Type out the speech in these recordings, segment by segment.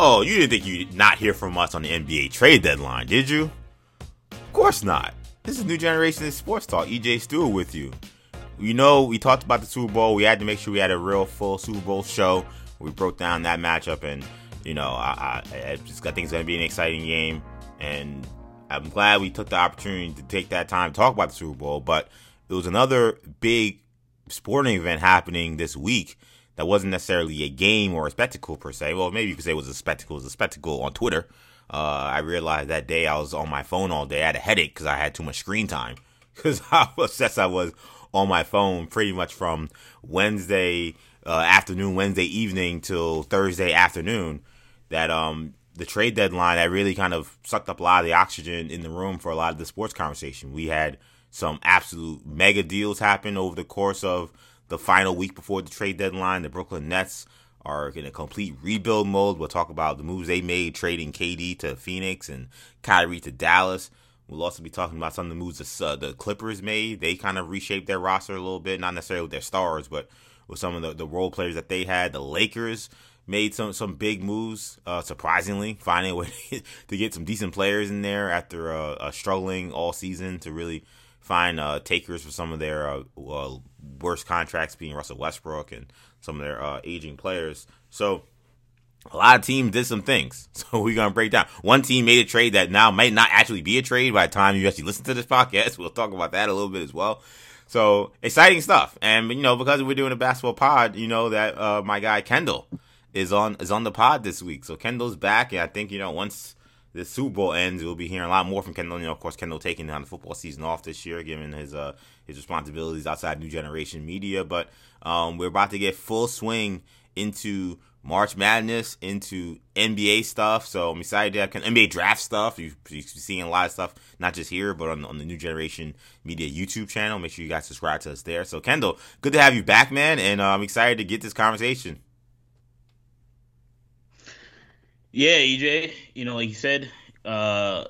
Oh, you didn't think you'd not hear from us on the NBA trade deadline, did you? Of course not. This is New Generation Sports Talk. EJ Stewart with you. You know, we talked about the Super Bowl. We had to make sure we had a real full Super Bowl show. We broke down that matchup, and you know, I, I, I just I think it's going to be an exciting game, and I'm glad we took the opportunity to take that time to talk about the Super Bowl. But it was another big sporting event happening this week that wasn't necessarily a game or a spectacle per se. Well, maybe you could say it was a spectacle. It was a spectacle on Twitter. Uh, I realized that day I was on my phone all day. I had a headache because I had too much screen time because how obsessed I was on my phone pretty much from Wednesday uh, afternoon, Wednesday evening till Thursday afternoon. That um the trade deadline that really kind of sucked up a lot of the oxygen in the room for a lot of the sports conversation. We had some absolute mega deals happen over the course of the final week before the trade deadline. The Brooklyn Nets are in a complete rebuild mode. We'll talk about the moves they made trading KD to Phoenix and Kyrie to Dallas. We'll also be talking about some of the moves the, uh, the Clippers made. They kind of reshaped their roster a little bit, not necessarily with their stars, but with some of the, the role players that they had. The Lakers made some some big moves, uh, surprisingly, finding a way to get some decent players in there after uh, uh, struggling all season to really find uh, takers for some of their uh, worst contracts, being Russell Westbrook and some of their uh, aging players. So a lot of teams did some things. So we're gonna break down. One team made a trade that now might not actually be a trade by the time you actually listen to this podcast. We'll talk about that a little bit as well. So exciting stuff. And you know, because we're doing a basketball pod, you know that uh, my guy Kendall is on is on the pod this week. So Kendall's back, and I think you know once the Super Bowl ends, we'll be hearing a lot more from Kendall. You know, of course, Kendall taking on the football season off this year, given his uh his responsibilities outside New Generation Media. But um, we're about to get full swing into March Madness, into NBA stuff. So I'm excited to have NBA draft stuff. You've, you've seeing a lot of stuff, not just here, but on, on the New Generation Media YouTube channel. Make sure you guys subscribe to us there. So Kendall, good to have you back, man, and uh, I'm excited to get this conversation. Yeah, EJ, you know, like you said, uh,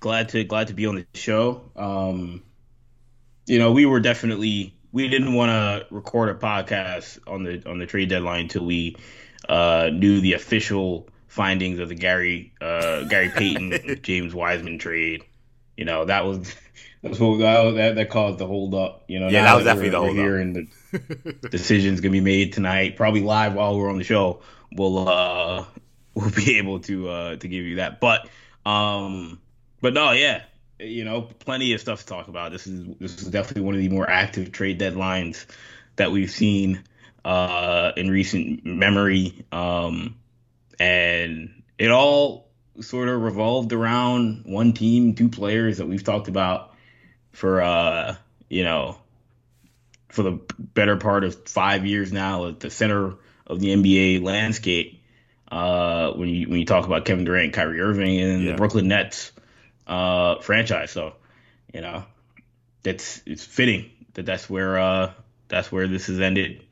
glad to glad to be on the show. Um, you know, we were definitely we didn't want to record a podcast on the on the trade deadline until we uh, knew the official findings of the Gary uh, Gary Payton James Wiseman trade. You know, that was that's what that that caused the hold up. You know, yeah, that was definitely the hold here, up. And the decision's gonna be made tonight, probably live while we're on the show. We'll uh, we'll be able to uh, to give you that. But um, but no, yeah, you know, plenty of stuff to talk about. This is this is definitely one of the more active trade deadlines that we've seen uh, in recent memory, um, and it all sort of revolved around one team, two players that we've talked about for uh, you know for the better part of five years now at the center of the NBA landscape uh, when you when you talk about Kevin Durant, Kyrie Irving, and yeah. the Brooklyn Nets uh, franchise. So, you know, that's it's fitting that that's where uh, that's where this has ended.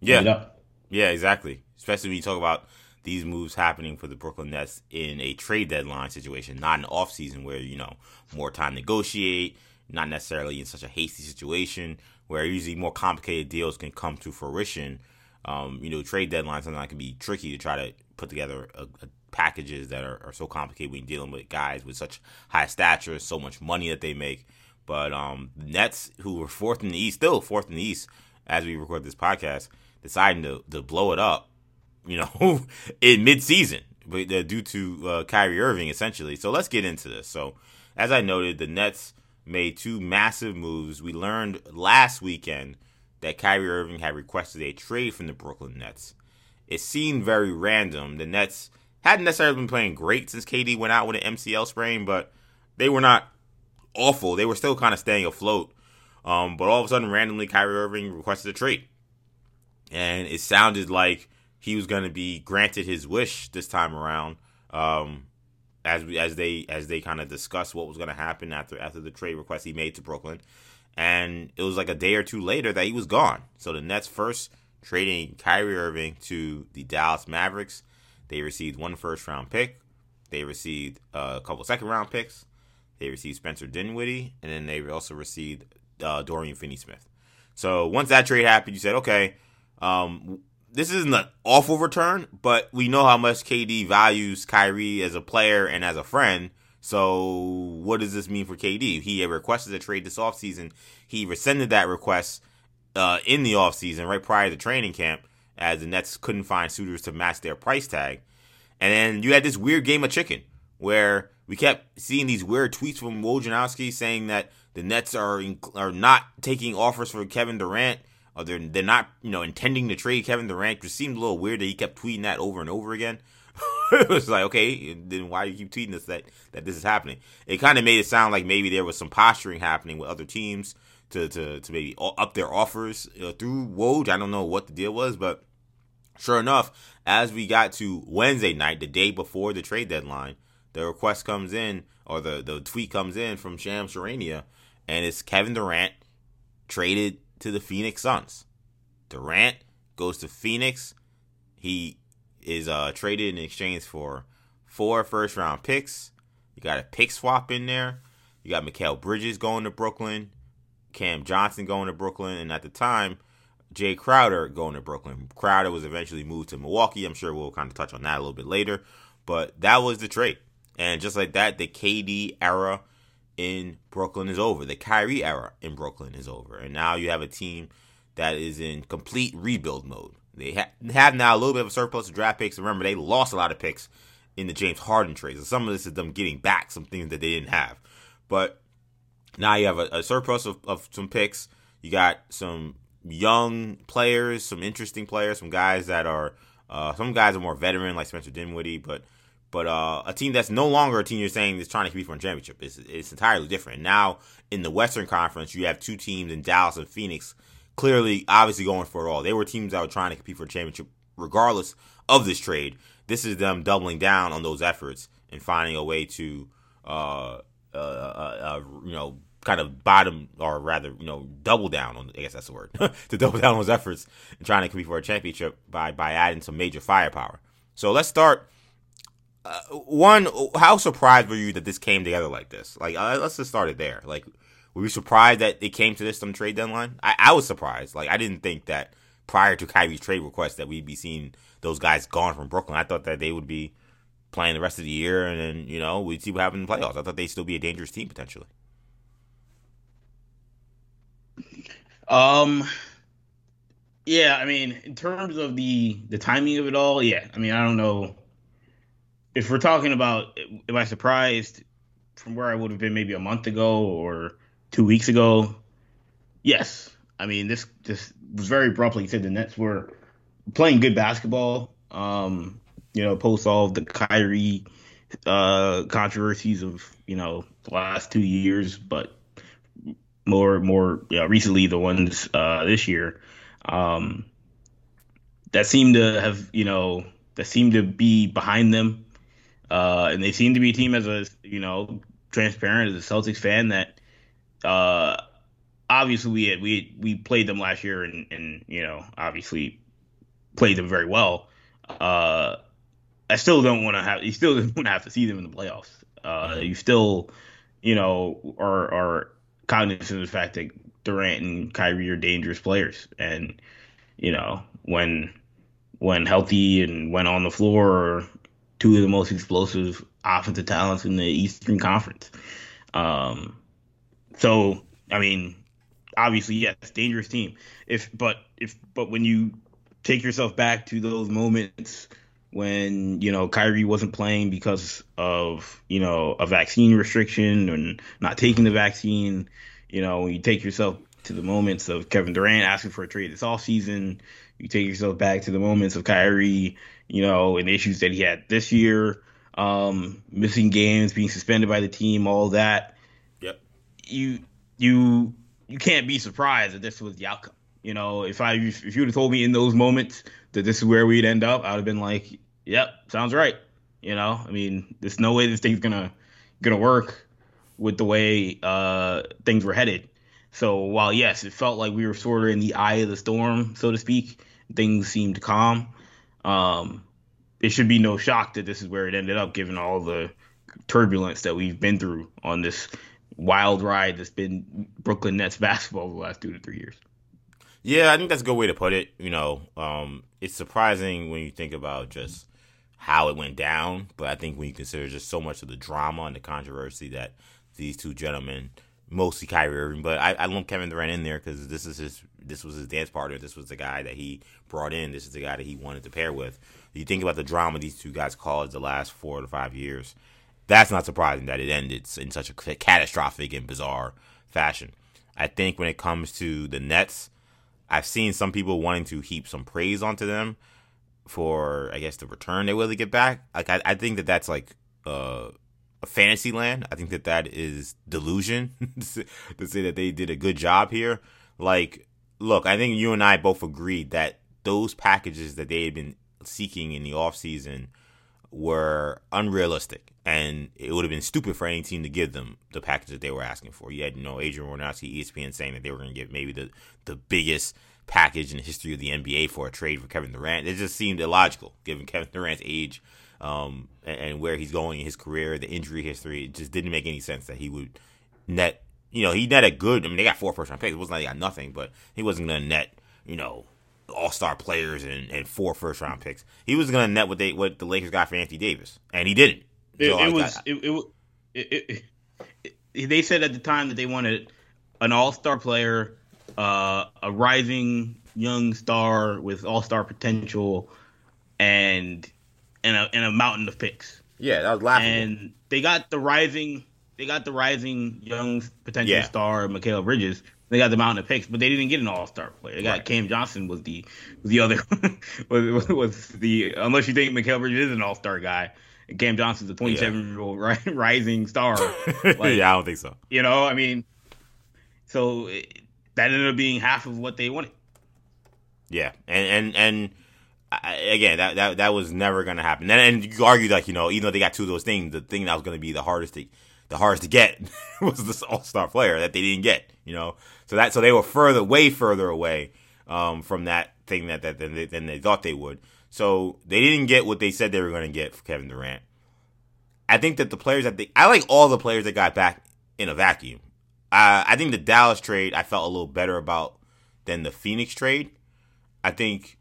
Yeah, yeah, exactly. Especially when you talk about these moves happening for the Brooklyn Nets in a trade deadline situation, not an off season where you know more time to negotiate, not necessarily in such a hasty situation where usually more complicated deals can come to fruition um, you know, trade deadlines sometimes can be tricky to try to put together a, a packages that are, are, so complicated when dealing with guys with such high stature, so much money that they make. But um, Nets, who were fourth in the East, still fourth in the East as we record this podcast, deciding to, to blow it up, you know, in midseason, but uh, due to uh, Kyrie Irving, essentially. So let's get into this. So, as I noted, the Nets made two massive moves. We learned last weekend – that Kyrie Irving had requested a trade from the Brooklyn Nets. It seemed very random. The Nets hadn't necessarily been playing great since KD went out with an MCL sprain, but they were not awful. They were still kind of staying afloat. Um, but all of a sudden, randomly, Kyrie Irving requested a trade. And it sounded like he was going to be granted his wish this time around. Um, as we, as they as they kind of discussed what was going to happen after after the trade request he made to Brooklyn, and it was like a day or two later that he was gone. So the Nets first trading Kyrie Irving to the Dallas Mavericks. They received one first round pick. They received a couple second round picks. They received Spencer Dinwiddie, and then they also received uh, Dorian Finney-Smith. So once that trade happened, you said, okay, um, this isn't an awful return, but we know how much KD values Kyrie as a player and as a friend. So what does this mean for KD? He requested a trade this offseason. He rescinded that request uh, in the offseason, right prior to training camp, as the Nets couldn't find suitors to match their price tag. And then you had this weird game of chicken where we kept seeing these weird tweets from Wojnarowski saying that the Nets are are not taking offers for Kevin Durant. Or they're they're not you know intending to trade Kevin Durant. It seemed a little weird that he kept tweeting that over and over again. it was like, okay, then why do you keep tweeting this that that this is happening? It kind of made it sound like maybe there was some posturing happening with other teams to to, to maybe up their offers uh, through Woj. I don't know what the deal was, but sure enough, as we got to Wednesday night, the day before the trade deadline, the request comes in or the the tweet comes in from Shams Charania, and it's Kevin Durant traded to the Phoenix Suns. Durant goes to Phoenix. He is uh, traded in exchange for four first round picks. You got a pick swap in there. You got Mikal Bridges going to Brooklyn, Cam Johnson going to Brooklyn, and at the time, Jae Crowder going to Brooklyn. Crowder was eventually moved to Milwaukee. I'm sure we'll kind of touch on that a little bit later. But that was the trade. And just like that, the KD era in Brooklyn is over. The Kyrie era in Brooklyn is over. And now you have a team that is in complete rebuild mode. They ha- have now a little bit of a surplus of draft picks. Remember, they lost a lot of picks in the James Harden trades. And some of this is them getting back some things that they didn't have. But now you have a, a surplus of, of some picks. You got some young players, some interesting players, some guys that are uh, some guys are more veteran like Spencer Dinwiddie, but but uh, a team that's no longer a team you're saying is trying to compete for a championship. It's, it's entirely different. Now in the Western Conference, you have two teams in Dallas and Phoenix clearly, obviously going for it all. They were teams that were trying to compete for a championship regardless of this trade. This is them doubling down on those efforts and finding a way to, uh, uh, uh, uh you know, kind of bottom or rather, you know, double down on. I guess that's the word to double down on those efforts and trying to compete for a championship by by adding some major firepower. So let's start. Uh, one, how surprised were you that this came together like this? Like, uh, let's just start it there. Like, were you surprised that it came to this some trade deadline? I, I was surprised. Like I didn't think that prior to Kyrie's trade request that we'd be seeing those guys gone from Brooklyn. I thought that they would be playing the rest of the year and then, you know, we'd see what happened in the playoffs. I thought they'd still be a dangerous team potentially. Um yeah, I mean, in terms of the the timing of it all, yeah. I mean, I don't know if we're talking about am I surprised from where I would have been maybe a month ago or two weeks ago, yes. I mean, this this was very abrupt. Like you said, the Nets were playing good basketball. Um, you know, post all the Kyrie uh, controversies of you know the last two years, but more more yeah, recently the ones uh, this year um, that seem to have you know that seem to be behind them, uh, and they seem to be a team as a you know transparent as a Celtics fan that uh, obviously we had, we we played them last year and and you know obviously played them very well. Uh, I still don't want to have you still don't want to have to see them in the playoffs. Uh, you still you know are are cognizant of the fact that Durant and Kyrie are dangerous players, and you know when when healthy and when on the floor are two of the most explosive offensive talents in the Eastern Conference. Um, so I mean, obviously, yes, dangerous team. If but if but when you take yourself back to those moments when you know Kyrie wasn't playing because of you know a vaccine restriction and not taking the vaccine, you know when you take yourself to the moments of Kevin Durant asking for a trade this offseason, you take yourself back to the moments of Kyrie, you know, and issues that he had this year, um, missing games, being suspended by the team, all that Yep. you you you can't be surprised that this was the outcome. You know, if I if you would have told me in those moments that this is where we'd end up, I would have been like, "Yep, sounds right." You know, I mean, there's no way this thing's gonna gonna work with the way uh, things were headed. So while yes, it felt like we were sort of in the eye of the storm, so to speak, things seemed calm. Um, it should be no shock that this is where it ended up, given all the turbulence that we've been through on this wild ride that's been Brooklyn Nets basketball the last two to three years. Yeah, I think that's a good way to put it. You know, um, it's surprising when you think about just how it went down, but I think when you consider just so much of the drama and the controversy that these two gentlemen, mostly Kyrie Irving, but I, I lump Kevin Durant in there because this is his, this was his dance partner. This was the guy that he brought in. This is the guy that he wanted to pair with. You think about the drama these two guys caused the last four to five years. That's not surprising that it ended in such a catastrophic and bizarre fashion. I think when it comes to the Nets, I've seen some people wanting to heap some praise onto them for, I guess, the return they will get back. Like, I, I think that that's like uh, a fantasy land. I think that that is delusion to say that they did a good job here. Like, look, I think you and I both agreed that those packages that they had been seeking in the offseason were unrealistic and it would have been stupid for any team to give them the package that they were asking for. You had you know Adrian Wojnarowski, ESPN, saying that they were going to get maybe the the biggest package in the history of the NBA for a trade for Kevin Durant. It just seemed illogical given Kevin Durant's age um, and, and, where he's going in his career, the injury history. It just didn't make any sense that he would net. You know, he netted good. I mean, they got four first round picks. It wasn't like they got nothing, but he wasn't going to net. You know, all star players and, and four first round picks. He was going to net what they what the Lakers got for Anthony Davis, and he didn't. It, it was it, it, it, They said at the time that they wanted an all star player, uh, a rising young star with all star potential, and and a and a mountain of picks. Yeah, that was laughable. And they got the rising. They got the rising young potential yeah. star, Mikal Bridges, they got the mountain of picks, but they didn't get an All Star player. They got right. Cam Johnson was the was the other was, was the unless you think Mikal Bridges is an All Star guy. Cam Johnson's a 27 year old rising star. Like, yeah, I don't think so. You know, I mean, so it, that ended up being half of what they wanted. Yeah, and and and I, again, that, that that was never going to happen. And, and you argue like you know, even though they got two of those things, the thing that was going to be the hardest to the hardest to get was this All Star player that they didn't get. You know, so that so they were further, way further away um, from that thing that that than they, than they thought they would. So they didn't get what they said they were going to get for Kevin Durant. I think that the players that they, I like all the players that got back in a vacuum. Uh, I think the Dallas trade I felt a little better about than the Phoenix trade. I think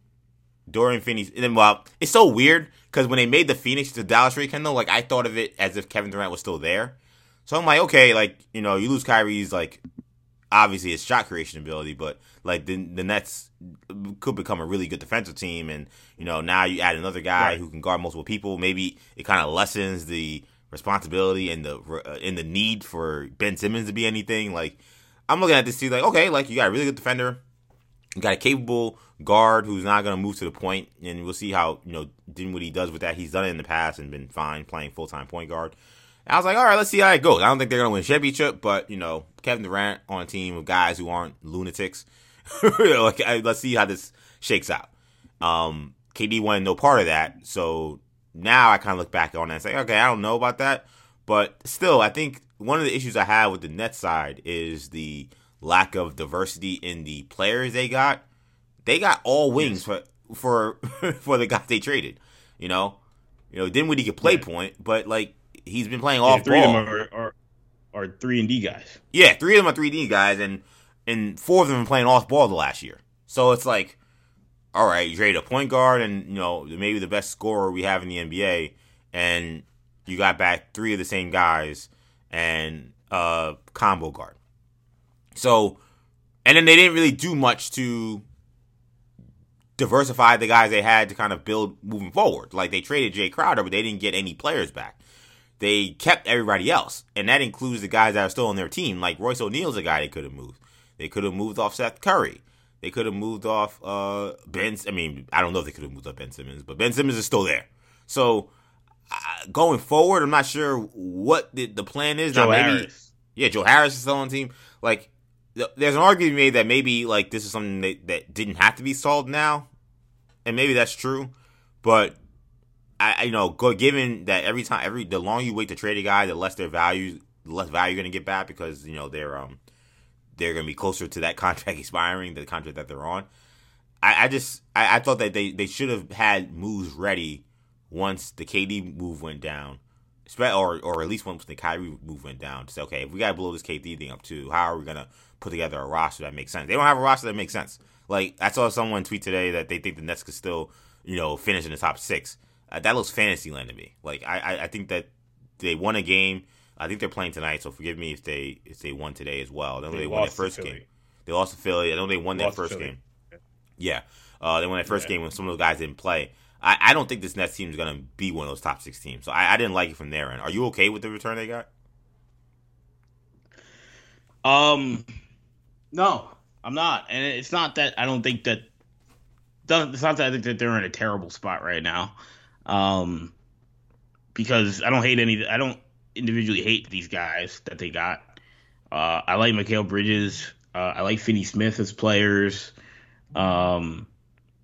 Dorian Finney. And then, well, it's so weird because when they made the Phoenix to Dallas trade, Kendall, like I thought of it as if Kevin Durant was still there. So I'm like, okay, like you know, you lose Kyrie's like obviously his shot creation ability, but like the the Nets could become a really good defensive team, and you know now you add another guy right. who can guard multiple people. Maybe it kind of lessens the responsibility and the uh, in the need for Ben Simmons to be anything. Like I'm looking at this too, like okay, like you got a really good defender, you got a capable guard who's not going to move to the point, and we'll see how you know what he does with that. He's done it in the past and been fine playing full time point guard. I was like, all right, let's see how it goes. I don't think they're gonna win championship, but you know, Kevin Durant on a team of guys who aren't lunatics. like, let's see how this shakes out. Um, KD wanted no part of that, so now I kind of look back on it and say, okay, I don't know about that, but still, I think one of the issues I have with the Nets side is the lack of diversity in the players they got. They got all wings for for for the guys they traded. You know, you know, Dinwiddie could get play point, but like he's been playing off yeah, three ball. Of them are, are, are three and D guys. Yeah, three of them are three D guys, and and four of them are playing off ball the last year. So it's like, all right, you trade a point guard and you know maybe the best scorer we have in the NBA, and you got back three of the same guys and a combo guard. So, and then they didn't really do much to diversify the guys they had to kind of build moving forward. Like they traded Jae Crowder, but they didn't get any players back they kept everybody else, and that includes the guys that are still on their team. Like Royce O'Neale's a guy they could have moved. They could have moved off Seth Curry. They could have moved off uh, Ben. I mean, I don't know if they could have moved off Ben Simmons, but Ben Simmons is still there. So uh, going forward, I'm not sure what the, the plan is. Joe now, maybe, Harris. Yeah, Joe Harris is still on the team. Like, th- there's an argument made that maybe like this is something that, that didn't have to be solved now, and maybe that's true. But I, you know, go, given that every time, every the longer you wait to trade a guy, the less their value, the less value you're gonna get back because you know they're um they're gonna be closer to that contract expiring, the contract that they're on. I, I just I, I, thought that they, they should have had moves ready once the KD move went down, or or at least once the Kyrie move went down, to say, okay, if we got to blow this KD thing up too, how are we gonna put together a roster that makes sense? They don't have a roster that makes sense. Like I saw someone tweet today that they think the Nets could still, you know, finish in the top six. Uh, that looks fantasy land to me. Like I, I, I think that they won a game. I think they're playing tonight, so forgive me if they if they won today as well. I know they, they won their first game. They lost to Philly. I know they won their first game. Yeah, uh, they won their first yeah. game when some of those guys didn't play. I, I don't think this Nets team is going to be one of those top six teams. So I, I didn't like it from there. And are you okay with the return they got? Um, no, I'm not. And it's not that I don't think that. It's not that I think that they're in a terrible spot right now. Um, because I don't hate any. I don't individually hate these guys that they got. Uh, I like Mikal Bridges. Uh, I like Finney Smith as players. Um,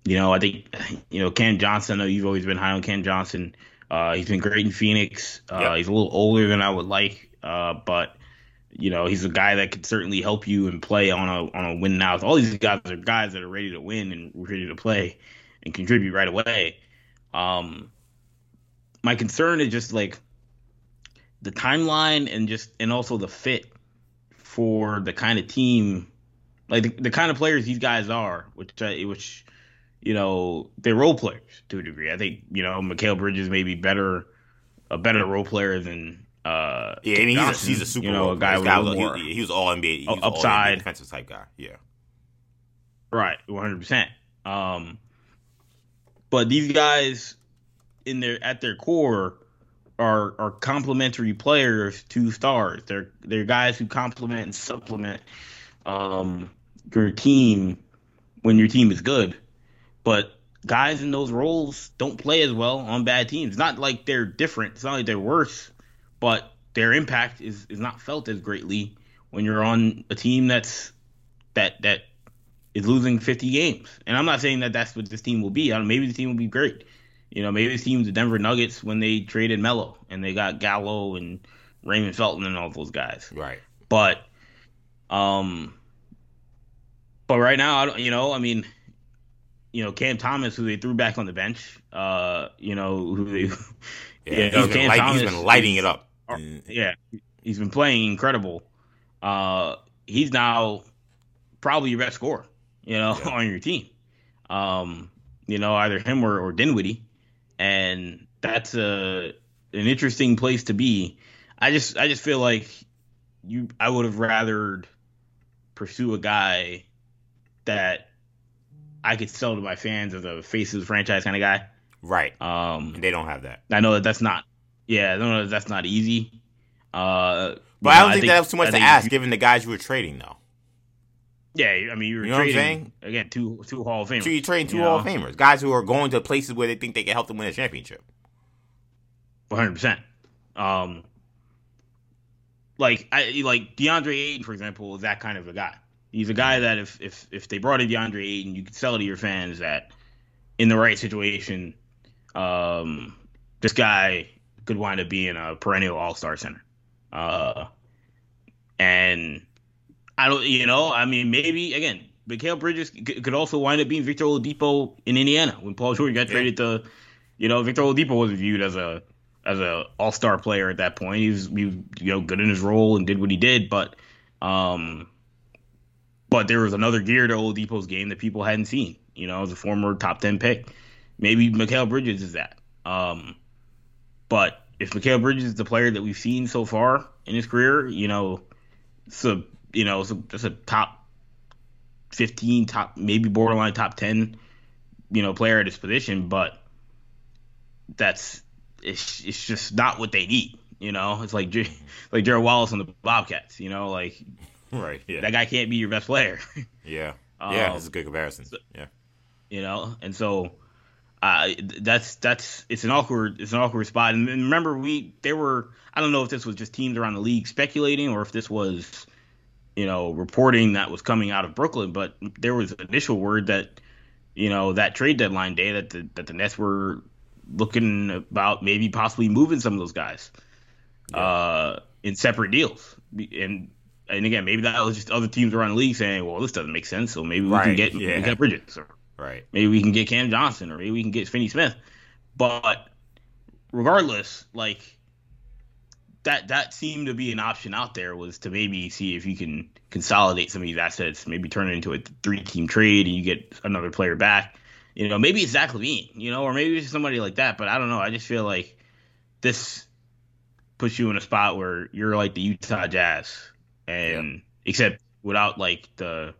you know, I think you know Cam Johnson. I know you've always been high on Cam Johnson. Uh, he's been great in Phoenix. Uh, yep. He's a little older than I would like, uh, but you know he's a guy that could certainly help you and play on a on a win now. All these guys are guys that are ready to win and ready to play and contribute right away. Um, my concern is just like the timeline and just and also the fit for the kind of team, like the, the kind of players these guys are, which which you know, they're role players to a degree. I think, you know, Mikal Bridges may be better, a better role player than. Uh, yeah, I mean, he's a, he's a super you know, a guy with more he, he, was all NBA, he was upside all defensive type guy. Yeah, right, one hundred percent. Um, but these guys, in their at their core, are are complementary players to stars. They're they're guys who complement and supplement um, your team when your team is good but guys in those roles don't play as well on bad teams. Not like they're different. It's not like they're worse, but their impact is, is not felt as greatly when you're on a team that's that that is losing 50 games. And I'm not saying that that's what this team will be. Maybe the team will be great. You know, maybe this team's the Denver Nuggets when they traded Melo and they got Gallo and Raymond Felton and all those guys. Right. But um but right now, I don't, you know, I mean, you know Cam Thomas, who they threw back on the bench. Uh, you know who they. Yeah, yeah he's, been light, Thomas, he's been lighting it up. Yeah, he's been playing incredible. Uh, he's now probably your best scorer, you know, yeah. on your team. Um, you know, either him or, or Dinwiddie, and that's a an interesting place to be. I just I just feel like you I would have rather pursue a guy that I could sell to my fans as a face of the franchise kind of guy. Right. Um, and they don't have that. I know that that's not. Yeah, I know that that's not easy. Uh, but I don't think, I think that was too much to ask, you, given the guys you were trading, though. Yeah, I mean, you were you know trading again two two Hall of Famers. So you're trading two you Hall know? of Famers, guys who are going to places where they think they can help them win a championship. One hundred percent. Um, like I like DeAndre Ayton, for example, is that kind of a guy. He's a guy that if if if they brought in DeAndre Ayton, you could sell it to your fans that in the right situation, um, this guy could wind up being a perennial All Star center. Uh, and I don't, you know, I mean, maybe again, Mikal Bridges could also wind up being Victor Oladipo in Indiana when Paul George got yeah. traded to, you know, Victor Oladipo was viewed as a as a All Star player at that point. He was, he was, you know, good in his role and did what he did, but um, but there was another gear to Oladipo's game that people hadn't seen. You know, as a former top ten pick, maybe Mikal Bridges is that. Um, but if Mikal Bridges is the player that we've seen so far in his career, you know, so you know, it's a, it's a top fifteen, top maybe borderline top ten, you know, player at his position, but that's it's it's just not what they need. You know, it's like like Gerald Wallace on the Bobcats. You know, like Right. Yeah. That guy can't be your best player. yeah. Um, yeah, that's a good comparison. So, yeah. You know, and so uh, that's that's it's an awkward it's an awkward spot. And remember, we there were I don't know if this was just teams around the league speculating or if this was you know reporting that was coming out of Brooklyn, but there was initial word that you know that trade deadline day that the, that the Nets were looking about maybe possibly moving some of those guys yeah. uh, in separate deals. And and again, maybe that was just other teams around the league saying, "Well, this doesn't make sense, so maybe we right, can get yeah. Mikal Bridges, or right, maybe we can get Cam Johnson, or maybe we can get Finney Smith." But regardless, like that that seemed to be an option out there was to maybe see if you can consolidate some of these assets, maybe turn it into a three team trade and you get another player back. You know, maybe it's Zach LaVine, you know, or maybe it's somebody like that. But I don't know. I just feel like this puts you in a spot where you're like the Utah Jazz, and yeah. except without like the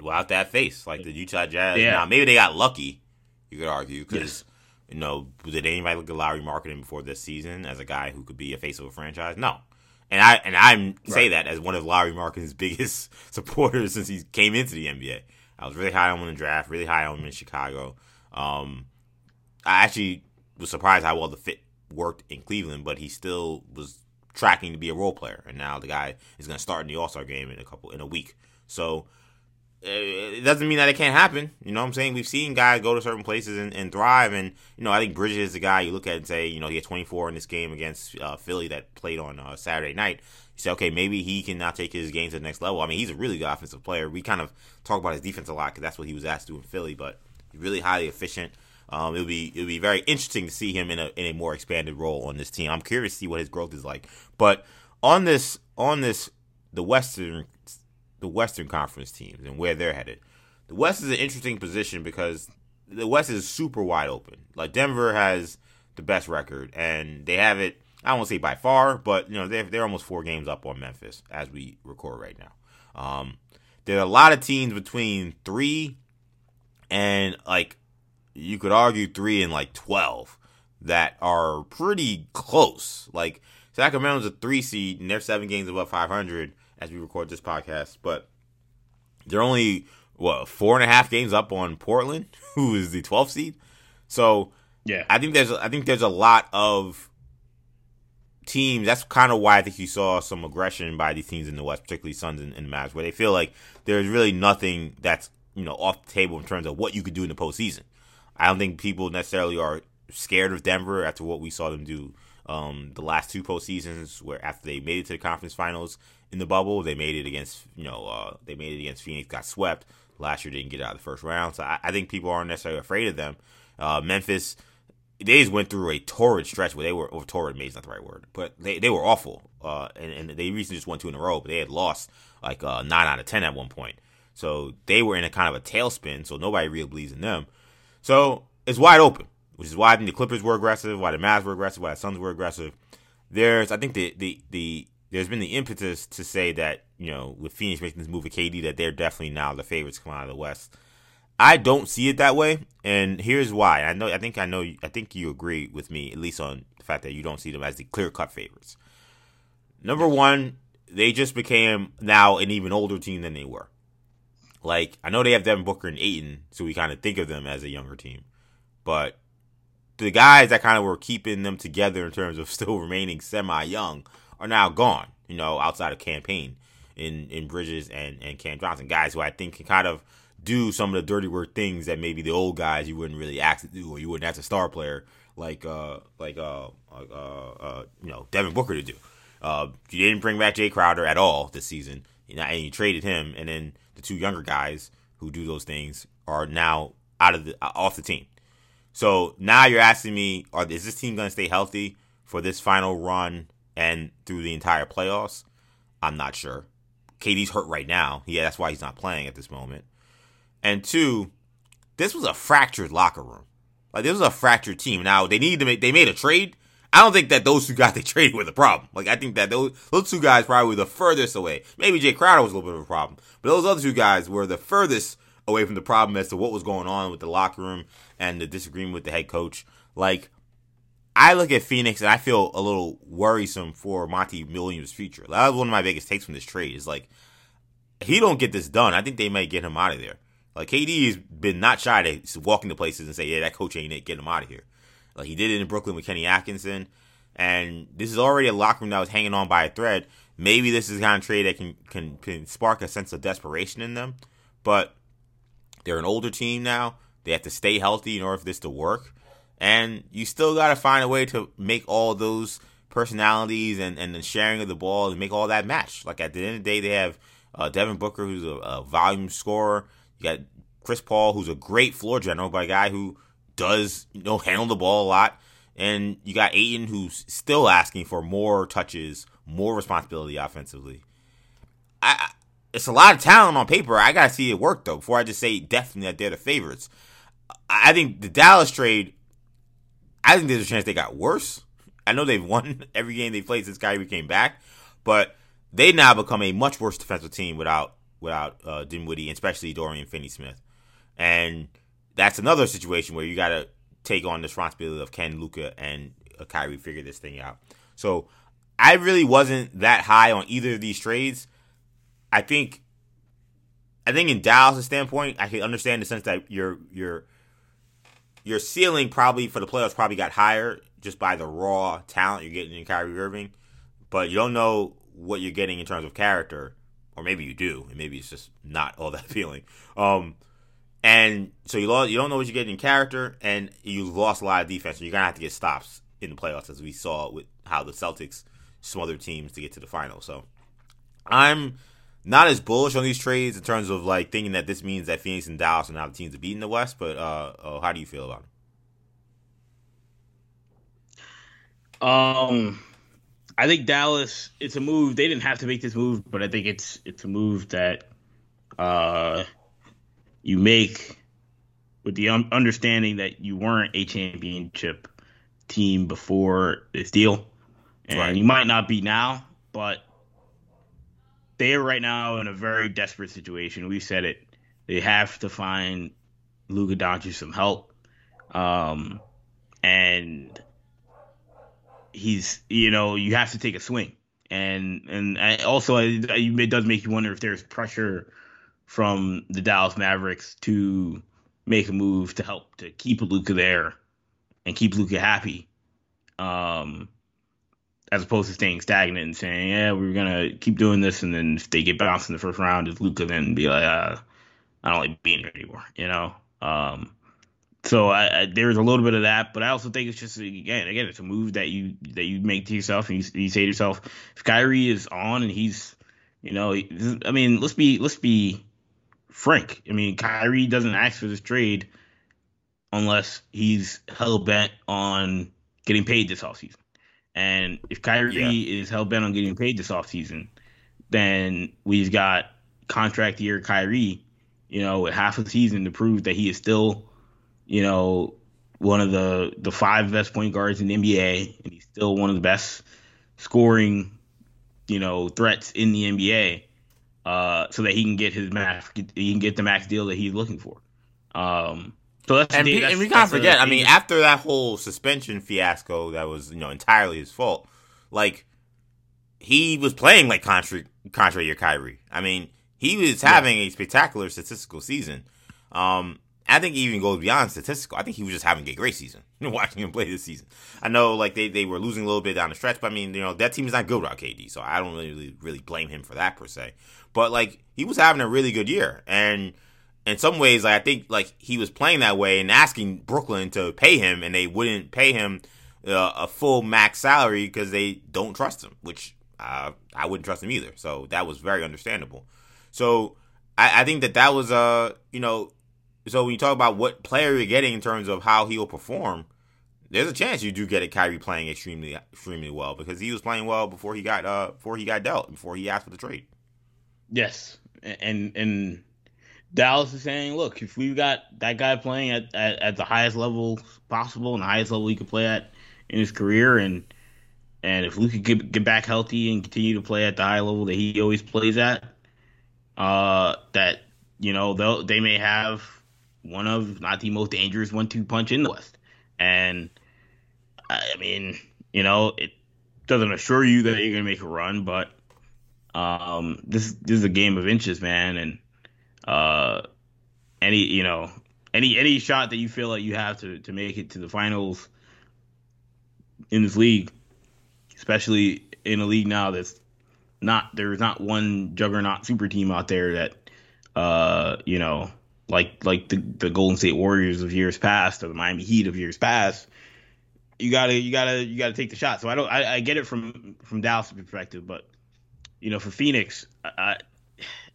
without that face, like the Utah Jazz. Yeah. Now maybe they got lucky. You could argue because. You know, did anybody look at Lauri Markkanen before this season as a guy who could be a face of a franchise? No, and I and I say that as one of Lauri Markkanen's biggest supporters since he came into the NBA. I was really high on him in the draft, really high on him in Chicago. Um, I actually was surprised how well the fit worked in Cleveland, but he still was tracking to be a role player, and now the guy is going to start in the All Star game in a couple in a week. So it doesn't mean that it can't happen. You know what I'm saying? We've seen guys go to certain places and, and thrive. And, you know, I think Bridges is a guy you look at and say, you know, he had 24 in this game against uh, Philly that played on uh, Saturday night. You say, okay, maybe he can now take his game to the next level. I mean, he's a really good offensive player. We kind of talk about his defense a lot because that's what he was asked to do in Philly, but really highly efficient. Um, it'll be it'll be very interesting to see him in a in a more expanded role on this team. I'm curious to see what his growth is like. But on this on this the Western the Western Conference teams and where they're headed, the West is an interesting position because the West is super wide open. Like Denver has the best record and they have it. I won't say by far, but you know they're they're almost four games up on Memphis as we record right now. Um, there are a lot of teams between three and like you could argue three and like 12 that are pretty close. Like Sacramento's a three seed and they're seven games above 500 as we record this podcast, but they're only what four and a half games up on Portland, who is the 12th seed. So yeah, I think there's I think there's a lot of teams. That's kind of why I think you saw some aggression by these teams in the West, particularly Suns and, and Mavs, where they feel like there's really nothing that's you know off the table in terms of what you could do in the postseason. I don't think people necessarily are scared of Denver after what we saw them do um, the last two postseasons, where after they made it to the conference finals in the bubble, they made it against you know uh, they made it against Phoenix, got swept last year, didn't get out of the first round. So I, I think people aren't necessarily afraid of them. Uh, Memphis, they just went through a torrid stretch where they were or torrid, maybe not the right word, but they, they were awful. Uh, and, and they recently just won two in a row, but they had lost like uh, nine out of ten at one point. So they were in a kind of a tailspin. So nobody really believes in them. So it's wide open, which is why I think the Clippers were aggressive, why the Mavs were aggressive, why the Suns were aggressive. There's, I think the the the there's been the impetus to say that you know with Phoenix making this move with KD that they're definitely now the favorites coming out of the West. I don't see it that way, and here's why. I know, I think, I know, I think you agree with me at least on the fact that you don't see them as the clear cut favorites. Number one, they just became now an even older team than they were. Like I know they have Devin Booker and Ayton, so we kind of think of them as a younger team. But the guys that kind of were keeping them together in terms of still remaining semi young are now gone, you know, outside of campaign in, in Bridges and, and Cam Johnson. Guys who I think can kind of do some of the dirty work things that maybe the old guys you wouldn't really ask to do or you wouldn't ask a star player like uh like uh uh, uh you know Devin Booker to do. Uh, you didn't bring back Jae Crowder at all this season, and you traded him, and then the two younger guys who do those things are now out of the off the team. So now you're asking me, are is this team going to stay healthy for this final run and through the entire playoffs? I'm not sure. KD's hurt right now. Yeah, that's why he's not playing at this moment. And two, this was a fractured locker room. Like this was a fractured team. Now they need to make they made a trade. I don't think that those two guys they traded were the problem. Like I think that those those two guys probably were the furthest away. Maybe Jae Crowder was a little bit of a problem, but those other two guys were the furthest away from the problem as to what was going on with the locker room and the disagreement with the head coach. Like, I look at Phoenix and I feel a little worrisome for Monty Williams' future. That was one of my biggest takes from this trade. Is like, he don't get this done. I think they might get him out of there. Like KD has been not shy to walk into places and say, "Yeah, that coach ain't it. Get him out of here." Like he did it in Brooklyn with Kenny Atkinson, and this is already a locker room that was hanging on by a thread. Maybe this is the kind of trade that can can, can spark a sense of desperation in them, but they're an older team now. They have to stay healthy in order for this to work. And you still got to find a way to make all those personalities and, and the sharing of the ball and make all that match. Like at the end of the day, they have uh, Devin Booker, who's a, a, volume scorer. You got Chris Paul, who's a great floor general, but a guy who does you know handle the ball a lot. and you got Ayton who's still asking for more touches, more responsibility offensively. I, it's a lot of talent on paper. I gotta see it work though before I just say definitely that they're the favorites. I think the Dallas trade. I think there's a chance they got worse. I know they've won every game they played since Kyrie came back, but they now become a much worse defensive team without without uh, Dinwiddie, especially Dorian Finney-Smith, and that's another situation where you got to take on the responsibility of Ken Luka, and uh, Kyrie figure this thing out. So I really wasn't that high on either of these trades. I think I think in Dallas' standpoint, I can understand the sense that your your your ceiling probably for the playoffs probably got higher just by the raw talent you're getting in Kyrie Irving, but you don't know what you're getting in terms of character, or maybe you do, and maybe it's just not all that feeling. Um, and so you lost, you don't know what you're getting in character, and you lost a lot of defense. So you're gonna have to get stops in the playoffs, as we saw with how the Celtics smothered teams to get to the final. So I'm not as bullish on these trades in terms of like thinking that this means that Phoenix and Dallas are now the teams to beat in the West. But uh, uh how do you feel about it? Um, I think Dallas. It's a move. They didn't have to make this move, but I think it's it's a move that uh you make with the understanding that you weren't a championship team before this deal, and right. you might not be now, but they are right now in a very desperate situation. We said it. They have to find Luka Doncic some help. Um, and he's, you know, you have to take a swing. And and I also, it does make you wonder if there's pressure from the Dallas Mavericks to make a move to help to keep Luka there and keep Luka happy. Um, as opposed to staying stagnant and saying, yeah, we're gonna keep doing this, and then if they get bounced in the first round, is Luka then be like, uh, I don't like being here anymore, you know? Um, so I, I, there's a little bit of that, but I also think it's just again, again, it's a move that you that you make to yourself, and you, you say to yourself, if Kyrie is on and he's, you know, I mean, let's be let's be frank. I mean, Kyrie doesn't ask for this trade unless he's hell bent on getting paid this offseason. And if Kyrie yeah. is hell bent on getting paid this offseason, then we've got contract year Kyrie, you know, with half a season to prove that he is still, you know, one of the the five best point guards in the NBA, and he's still one of the best scoring, you know, threats in the NBA, uh, so that he can get his max, he can get the max deal that he's looking for. Um, so that's and, the, that's, and we can't forget. I mean, after that whole suspension fiasco, that was you know entirely his fault. Like he was playing like contrary contrary to Kyrie. I mean, he was having yeah. a spectacular statistical season. Um, I think he even goes beyond statistical. I think he was just having a great season. Watching him play this season, I know like they, they were losing a little bit down the stretch, but I mean, you know that team is not good without KD, so I don't really really blame him for that per se. But like he was having a really good year, and in some ways, like I think like he was playing that way and asking Brooklyn to pay him, and they wouldn't pay him uh, a full max salary because they don't trust him, which uh, I wouldn't trust him either. So that was very understandable. So I, I think that that was uh you know so when you talk about what player you're getting in terms of how he will perform, there's a chance you do get a Kyrie playing extremely extremely well because he was playing well before he got uh before he got dealt before he asked for the trade. Yes, and and Dallas is saying, look, if we've got that guy playing at, at, at the highest level possible and the highest level he could play at in his career, and and if Luka get get back healthy and continue to play at the high level that he always plays at, uh, that you know they they may have one of not the most dangerous one-two punch in the West, and I mean, you know, it doesn't assure you that you're gonna make a run, but um, this this is a game of inches, man, and uh, any you know any any shot that you feel like you have to to make it to the finals in this league, especially in a league now that's not there's not one juggernaut super team out there that uh you know like like the the Golden State Warriors of years past or the Miami Heat of years past. You gotta you gotta you gotta take the shot. So I don't I, I get it from from Dallas' perspective, but you know for Phoenix, I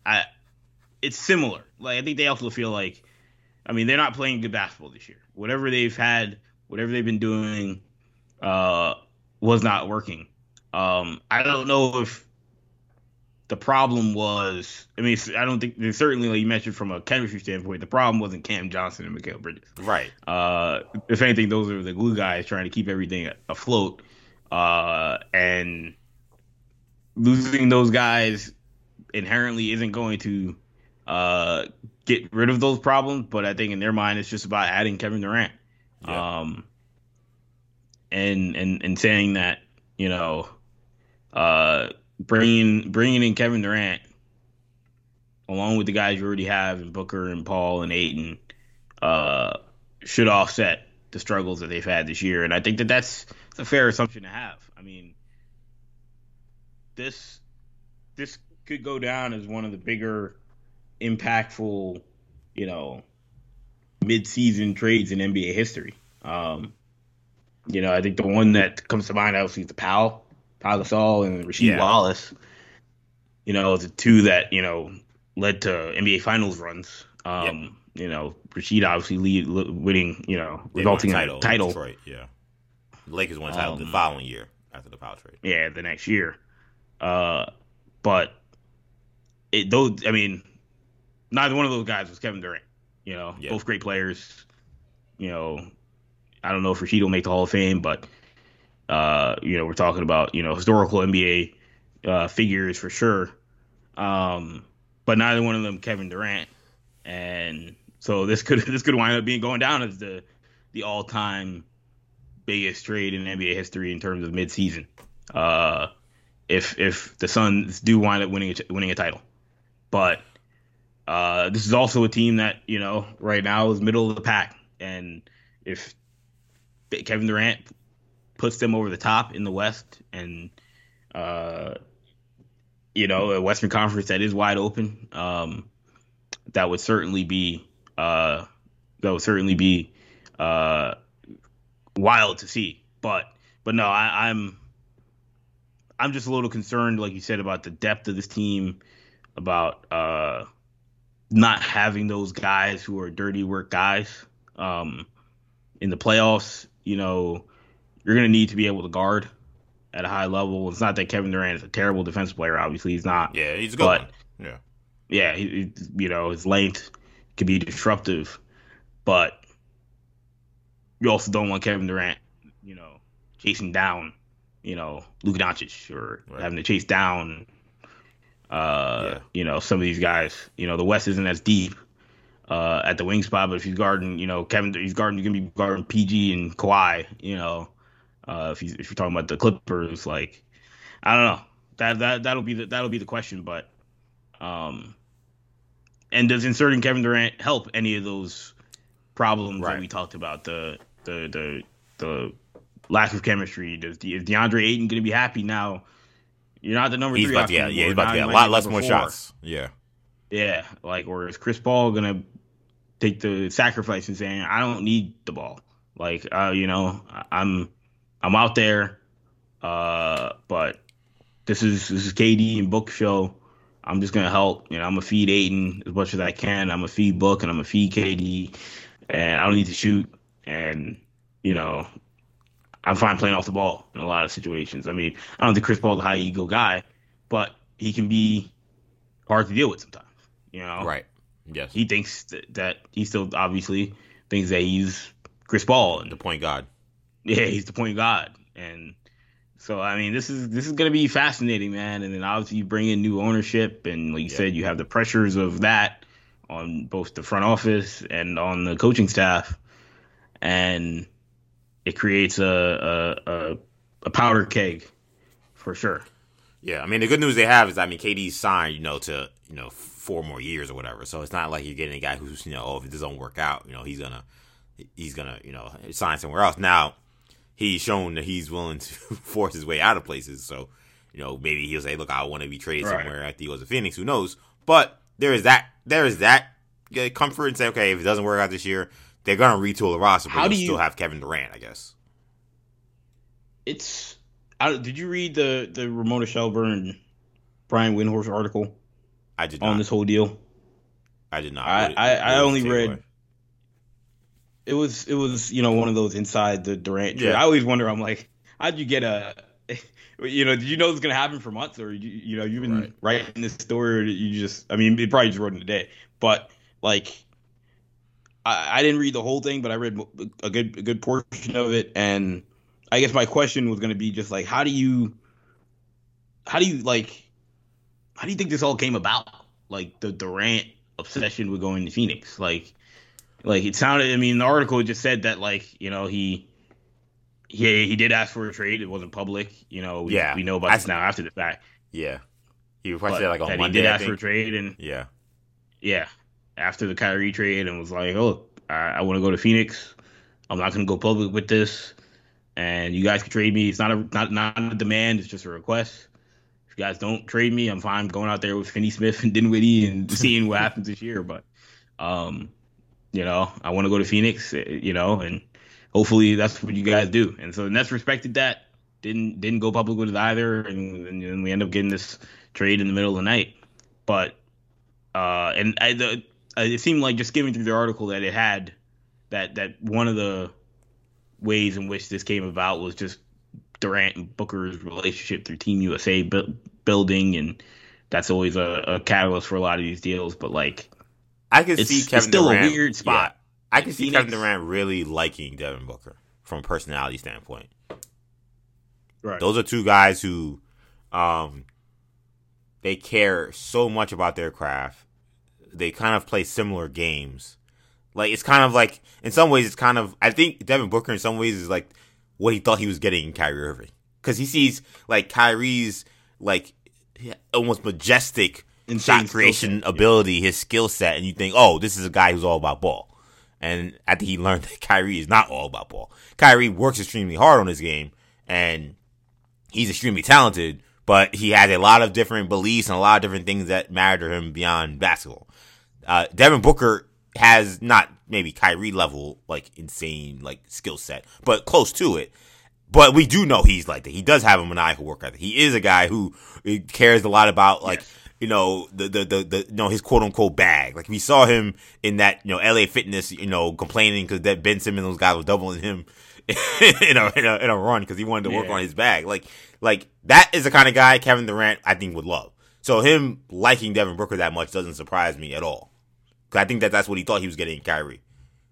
I it's similar. Like I think they also feel like, I mean, they're not playing good basketball this year. Whatever they've had, whatever they've been doing, uh, was not working. Um, I don't know if the problem was. I mean, I don't think certainly like you mentioned from a chemistry standpoint, the problem wasn't Cam Johnson and Mikal Bridges. Right. Uh, if anything, those are the glue guys trying to keep everything afloat. Uh, and losing those guys inherently isn't going to uh, get rid of those problems. But I think in their mind, it's just about adding Kevin Durant. Yeah. Um, and and and saying that you know, uh, bringing bringing in Kevin Durant along with the guys you already have in Booker and Paul and Ayton uh, should offset the struggles that they've had this year. And I think that that's, that's a fair assumption to have. I mean, this this could go down as one of the bigger impactful, you know, mid-season trades in NBA history. Um, you know, I think the one that comes to mind obviously is the Powell, Pau Gasol, and Rasheed yeah. Wallace. You know, the two that you know led to NBA Finals runs. Um, yep. You know, Rasheed obviously lead, winning. You know, they resulting in a title. Detroit, yeah. The Lakers won a title um, the following year after the Pau trade. Yeah, the next year. Uh, but it those I mean, neither one of those guys was Kevin Durant. You know, yep. both great players. You know, I don't know if Rasheed will make the Hall of Fame, but uh, you know, we're talking about you know historical NBA uh, figures for sure. Um, but neither one of them Kevin Durant, and so this could this could wind up being going down as the the all time biggest trade in NBA history in terms of midseason. Uh, if if the Suns do wind up winning a, winning a title, but uh, this is also a team that you know right now is middle of the pack, and if Kevin Durant puts them over the top in the West, and uh, you know a Western Conference that is wide open. Um, that would certainly be uh, that would certainly be uh, wild to see. But but no, I, I'm I'm just a little concerned, like you said, about the depth of this team, about uh, not having those guys who are dirty work guys um, in the playoffs you know, you're going to need to be able to guard at a high level. It's not that Kevin Durant is a terrible defensive player. Obviously, he's not. Yeah, he's a good. But, one. Yeah. Yeah, he, he, you know, his length could be disruptive, but you also don't want Kevin Durant, you know, chasing down, you know, Luka Doncic or right. having to chase down, uh, yeah. you know, some of these guys. You know, the West isn't as deep, uh, at the wing spot. But if he's guarding, you know, Kevin, he's guarding, you're gonna be guarding PG and Kawhi. You know, uh, if he's if you're talking about the Clippers, like I don't know, that that that'll be the that'll be the question. But um, and does inserting Kevin Durant help any of those problems right. that we talked about? The the the the lack of chemistry. Does De- is DeAndre Ayton going to be happy now? You're not the number he's three. About to get, yeah, he's about to get a lot less more four. shots. Yeah. Yeah, like or is Chris Paul gonna take the sacrifice and saying I don't need the ball. Like uh, you know, I'm I'm out there, uh, but this is this is KD and Book show. I'm just gonna help. You know, I'm gonna feed Ayton as much as I can. I'm gonna feed Book and I'm gonna feed KD, and I don't need to shoot. And you know, I'm fine playing off the ball in a lot of situations. I mean, I don't think Chris Paul's a high ego guy, but he can be hard to deal with sometimes. You know, right? Yes. He thinks that, that he still obviously thinks that he's Chris Paul and the point guard. Yeah, he's the point guard, and so I mean, this is this is gonna be fascinating, man. And then obviously you bring in new ownership, and like you yeah. said, you have the pressures of that on both the front office and on the coaching staff, and it creates a a, a, a powder keg for sure. Yeah, I mean the good news they have is I mean KD's signed, you know, to you know four more years or whatever. So it's not like you're getting a guy who's you know, oh, if it doesn't work out, you know, he's gonna he's gonna you know sign somewhere else. Now he's shown that he's willing to force his way out of places. So you know, maybe he'll say, look, I want to be traded right. somewhere at the goes to Phoenix. Who knows? But there is that there is that uh, comfort and say, okay, if it doesn't work out this year, they're gonna retool the roster, but How do you still have Kevin Durant, I guess. It's. I, did you read the the Ramona Shelburne, Brian Windhorst article? I did on not. this whole deal. I did not. I, I, I only read. Away? it was it was you know one of those inside the Durant. Trade. Yeah. I always wonder. I'm like, how'd you get a? You know, did you know it was gonna happen for months, or you, you know, you've been Right. writing this story, or you just, I mean, it probably just wrote in a day, but like, I, I didn't read the whole thing, but I read a good a good portion of it, and I guess my question was gonna be just like, how do you, how do you like, how do you think this all came about? Like the Durant obsession with going to Phoenix, like like it sounded i mean the article just said that like you know he he he did ask for a trade. It wasn't public. You know we, Yeah. we know about I- this now after the fact. Yeah, he requested like on Monday. he did ask for a trade and Yeah, yeah after the Kyrie trade and was like oh i, I want to go to phoenix. I'm not going to go public with this. And you guys can trade me. It's not a not not a demand. It's just a request. If you guys don't trade me i'm fine going out there with Finney Smith and Dinwiddie and seeing what happens this year. But um you know i want to go to phoenix eh, you know and hopefully that's what you guys do. And so the nets respected that. Didn't didn't go public with it either. And, and, then we end up getting this trade in the middle of the night. But uh and I, the, it seemed like just skimming through the article that it had that that one of the ways in which this came about was just Durant and Booker's relationship through Team USA bu- building, and that's always a, a catalyst for a lot of these deals. But like, I it's, see it's still Durant. a weird spot. I can see Phoenix- Kevin Durant really liking Devin Booker from a personality standpoint. Right. Those are two guys who, um, they care so much about their craft. They kind of play similar games. Like it's kind of like in some ways it's kind of I think Devin Booker in some ways is like what he thought he was getting in Kyrie Irving because he sees like Kyrie's like almost majestic Insane shot creation set, yeah. ability, his skill set, and you think, oh, this is a guy who's all about ball. And I think he learned that Kyrie is not all about ball. Kyrie works extremely hard on his game, and he's extremely talented, but he has a lot of different beliefs and a lot of different things that matter to him beyond basketball. Uh, Devin Booker has not maybe Kyrie level like insane like skill set, but close to it. But we do know he's like that. He does have a maniacal work ethic. He is a guy who uh, cares a lot about like Yes. you know the, the the the you know his quote unquote bag. Like we saw him in that you know LA Fitness you know complaining because that Ben Simmons those guys were doubling him in a in a, in a run because he wanted to work Yeah. on his bag. Like like that is the kind of guy Kevin Durant I think would love. So him liking Devin Booker that much doesn't surprise me at all. Because I think that that's what he thought he was getting in Kyrie.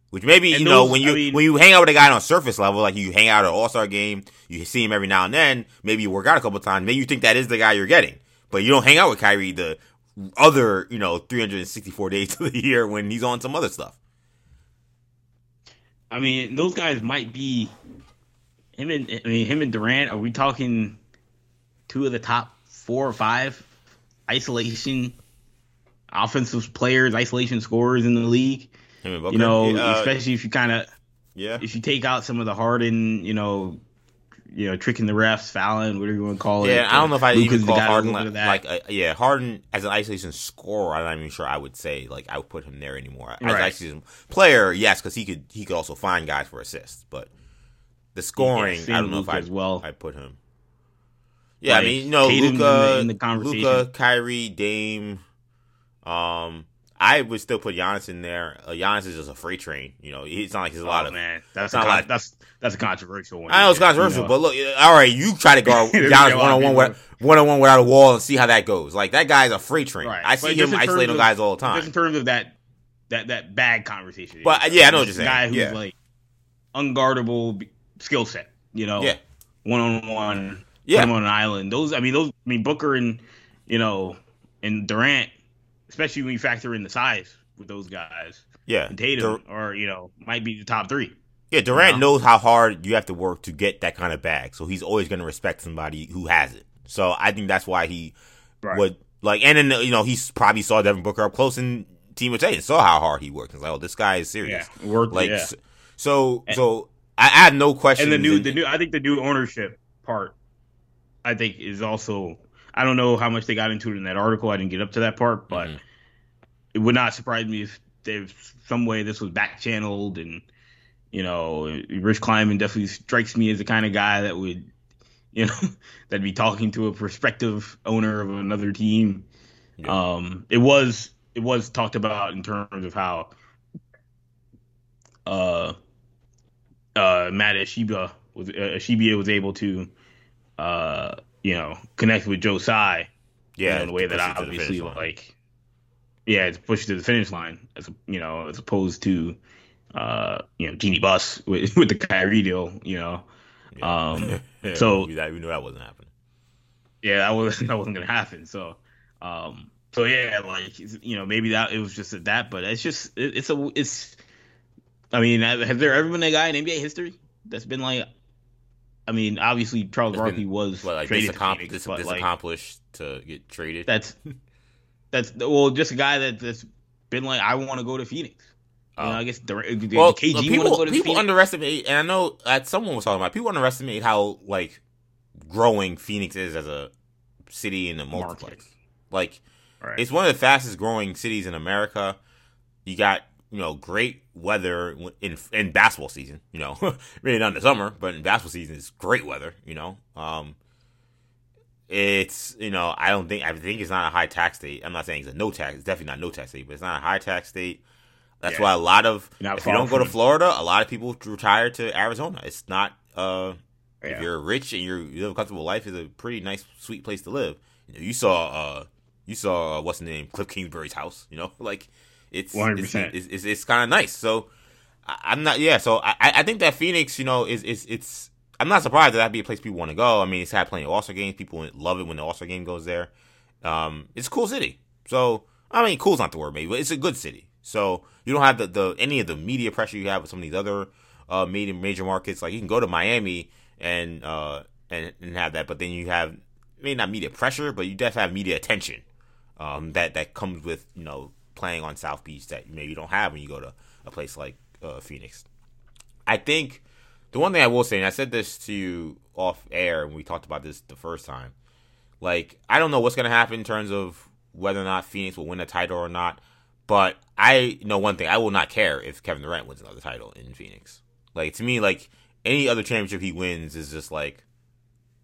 Which maybe And you know when you I mean- when you hang out with a guy on a surface level, like you hang out at an All Star game, you see him every now and then. Maybe you work out a couple times. Maybe you think that is the guy you're getting, but you don't hang out with Kyrie the other you know 364 days of the year when he's on some other stuff. I mean, those guys might be him and I mean him and Durant. Are we talking two of the top four or five isolation offensive players, isolation scorers in the league? You know, uh, especially if you kind of yeah, if you take out some of the Harden, you know, you know, tricking the refs, fouling, whatever you want to call it. Yeah, I don't know if I Luka's even call Harden like, that. like uh, yeah, Harden as an isolation scorer. I'm not even sure I would say like I would put him there anymore. As an Right. isolation player, yes, because he could he could also find guys for assists, but the scoring, I don't know if I as well. I put him. Yeah, I mean, you know, Tatum's in the- in the conversation. Luka, Kyrie, Dame. Um, I would still put Giannis in there. Uh, Giannis is just a freight train. You know, it's not like there's a lot oh, of man, that's not a a lot- that's that's a controversial one. I know it's controversial, you know. but look, all right, you try to guard Giannis one on one one on one without a wall and see how that goes. Like that guy's a freight train. Right. I see just him isolating guys all the time. Just in terms of that that that bag conversation. But, uh, yeah, I know what you're saying. Guy who's Yeah. like unguardable skill set. You know, Yeah. one on one. Yeah. on an island. Those, I mean, those. I mean, Booker and you know and Durant, especially when you factor in the size with those guys. Yeah, And Tatum, Dur- or you know, might be the top three. yeah. Durant Yeah. knows how hard you have to work to get that kind of bag, so he's always going to respect somebody who has it. So I think that's why he Right. would like, and then you know he probably saw Devin Booker up close and Team and saw how hard he worked. He's like, oh, this guy is serious. Yeah, worth Like, yeah. so, so I, I have no question. and the new, the new, I think the new ownership part, I think is also. I don't know how much they got into it in that article. I didn't get up to that part, but Mhm. it would not surprise me if there's some way this was back channeled and you know, Rich Kleiman definitely strikes me as the kind of guy that would, you know, that'd be talking to a prospective owner of another team. Yeah. Um, it was it was talked about in terms of how uh, uh, Mat Ishbia was uh, Ishbia was able to, uh, you know, connect with Joe Tsai. Yeah, you know, in a way that obviously like, yeah, to push to the finish line as you know, as opposed to, uh, you know, Jeanie Buss with with the Kyrie deal. You know, yeah. um, yeah, so we, we knew that wasn't happening. Yeah, that was that wasn't gonna happen. So, um, so yeah, like you know, maybe that it was just that, but it's just it, it's a it's. I mean, has there ever been a guy in NBA history that's been like? I mean, obviously Charles Barkley was well, like traded disaccom- Phoenix, dis- disaccomplished like, to get traded. That's that's well, just a guy that, that's been like, I want to go to Phoenix. You know, oh. I guess the, the well, KG people, go to Phoenix. people Phoenix? underestimate, and I know that someone was talking about people underestimate how like growing Phoenix is as a city in the multiplex. Market. Like, Right. it's one of the fastest growing cities in America. You got you know great weather in in basketball season. You know, really not in the summer, but in basketball season, it's great weather. You know, um, it's you know I don't think I think it's not a high tax state. I'm not saying it's a no tax. It's definitely not no tax state, but it's not a high tax state. That's Yeah. why a lot of if you don't go to Florida, a lot of people retire to Arizona. It's not uh Yeah. if you're rich and you're, you live a comfortable life, it's a pretty nice, sweet place to live. You, know, you saw, uh, you saw uh, what's the name, Cliff Kingsbury's house. You know, like it's 100%. It's, it's, it's, kind of nice. So I'm not, yeah. So I, I think that Phoenix, you know, is is it's. I'm not surprised that that'd be a place people want to go. I mean, it's had plenty of All Star games. People love it when the All Star game goes there. Um, it's a cool city. So I mean, cool's not the word, maybe, but it's a good city. So you don't have the, the any of the media pressure you have with some of these other uh major major markets. Like you can go to Miami and uh and, and have that, but then you have maybe not media pressure, but you definitely have media attention. Um, that that comes with you know playing on South Beach that maybe you don't have when you go to a place like uh, Phoenix. I think the one thing I will say, and I said this to you off air when we talked about this the first time, like I don't know what's gonna happen in terms of whether or not Phoenix will win a title or not. But I know one thing: I will not care if Kevin Durant wins another title in Phoenix. Like to me, like any other championship he wins is just like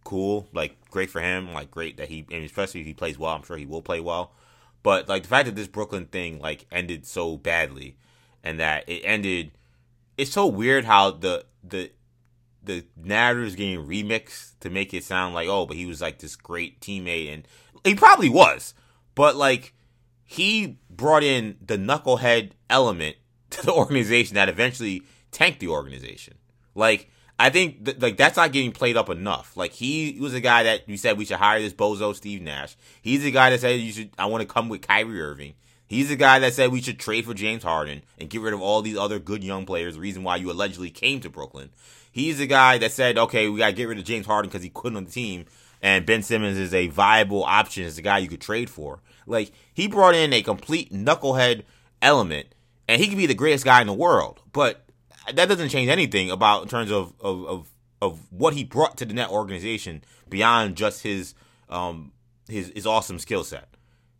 cool, like great for him, like great that he, and especially if he plays well, I'm sure he will play well. But like the fact that this Brooklyn thing like ended so badly, and that it ended, it's so weird how the the the narrative is getting remixed to make it sound like oh, but he was like this great teammate, and he probably was, but like he brought in the knucklehead element to the organization that eventually tanked the organization. Like I think th- like that's not getting played up enough. Like he, was a guy that you said we should hire this bozo Steve Nash. He's the guy that said you should. I want to come with Kyrie Irving. He's the guy that said we should trade for James Harden and get rid of all these other good young players. The reason why you allegedly came to Brooklyn. He's the guy that said, okay, we gotta get rid of James Harden because he couldn't on the team, and Ben Simmons is a viable option as a guy you could trade for. Like he brought in a complete knucklehead element, and he could be the greatest guy in the world, but that doesn't change anything about in terms of of of, of what he brought to the net organization beyond just his um his his awesome skill set.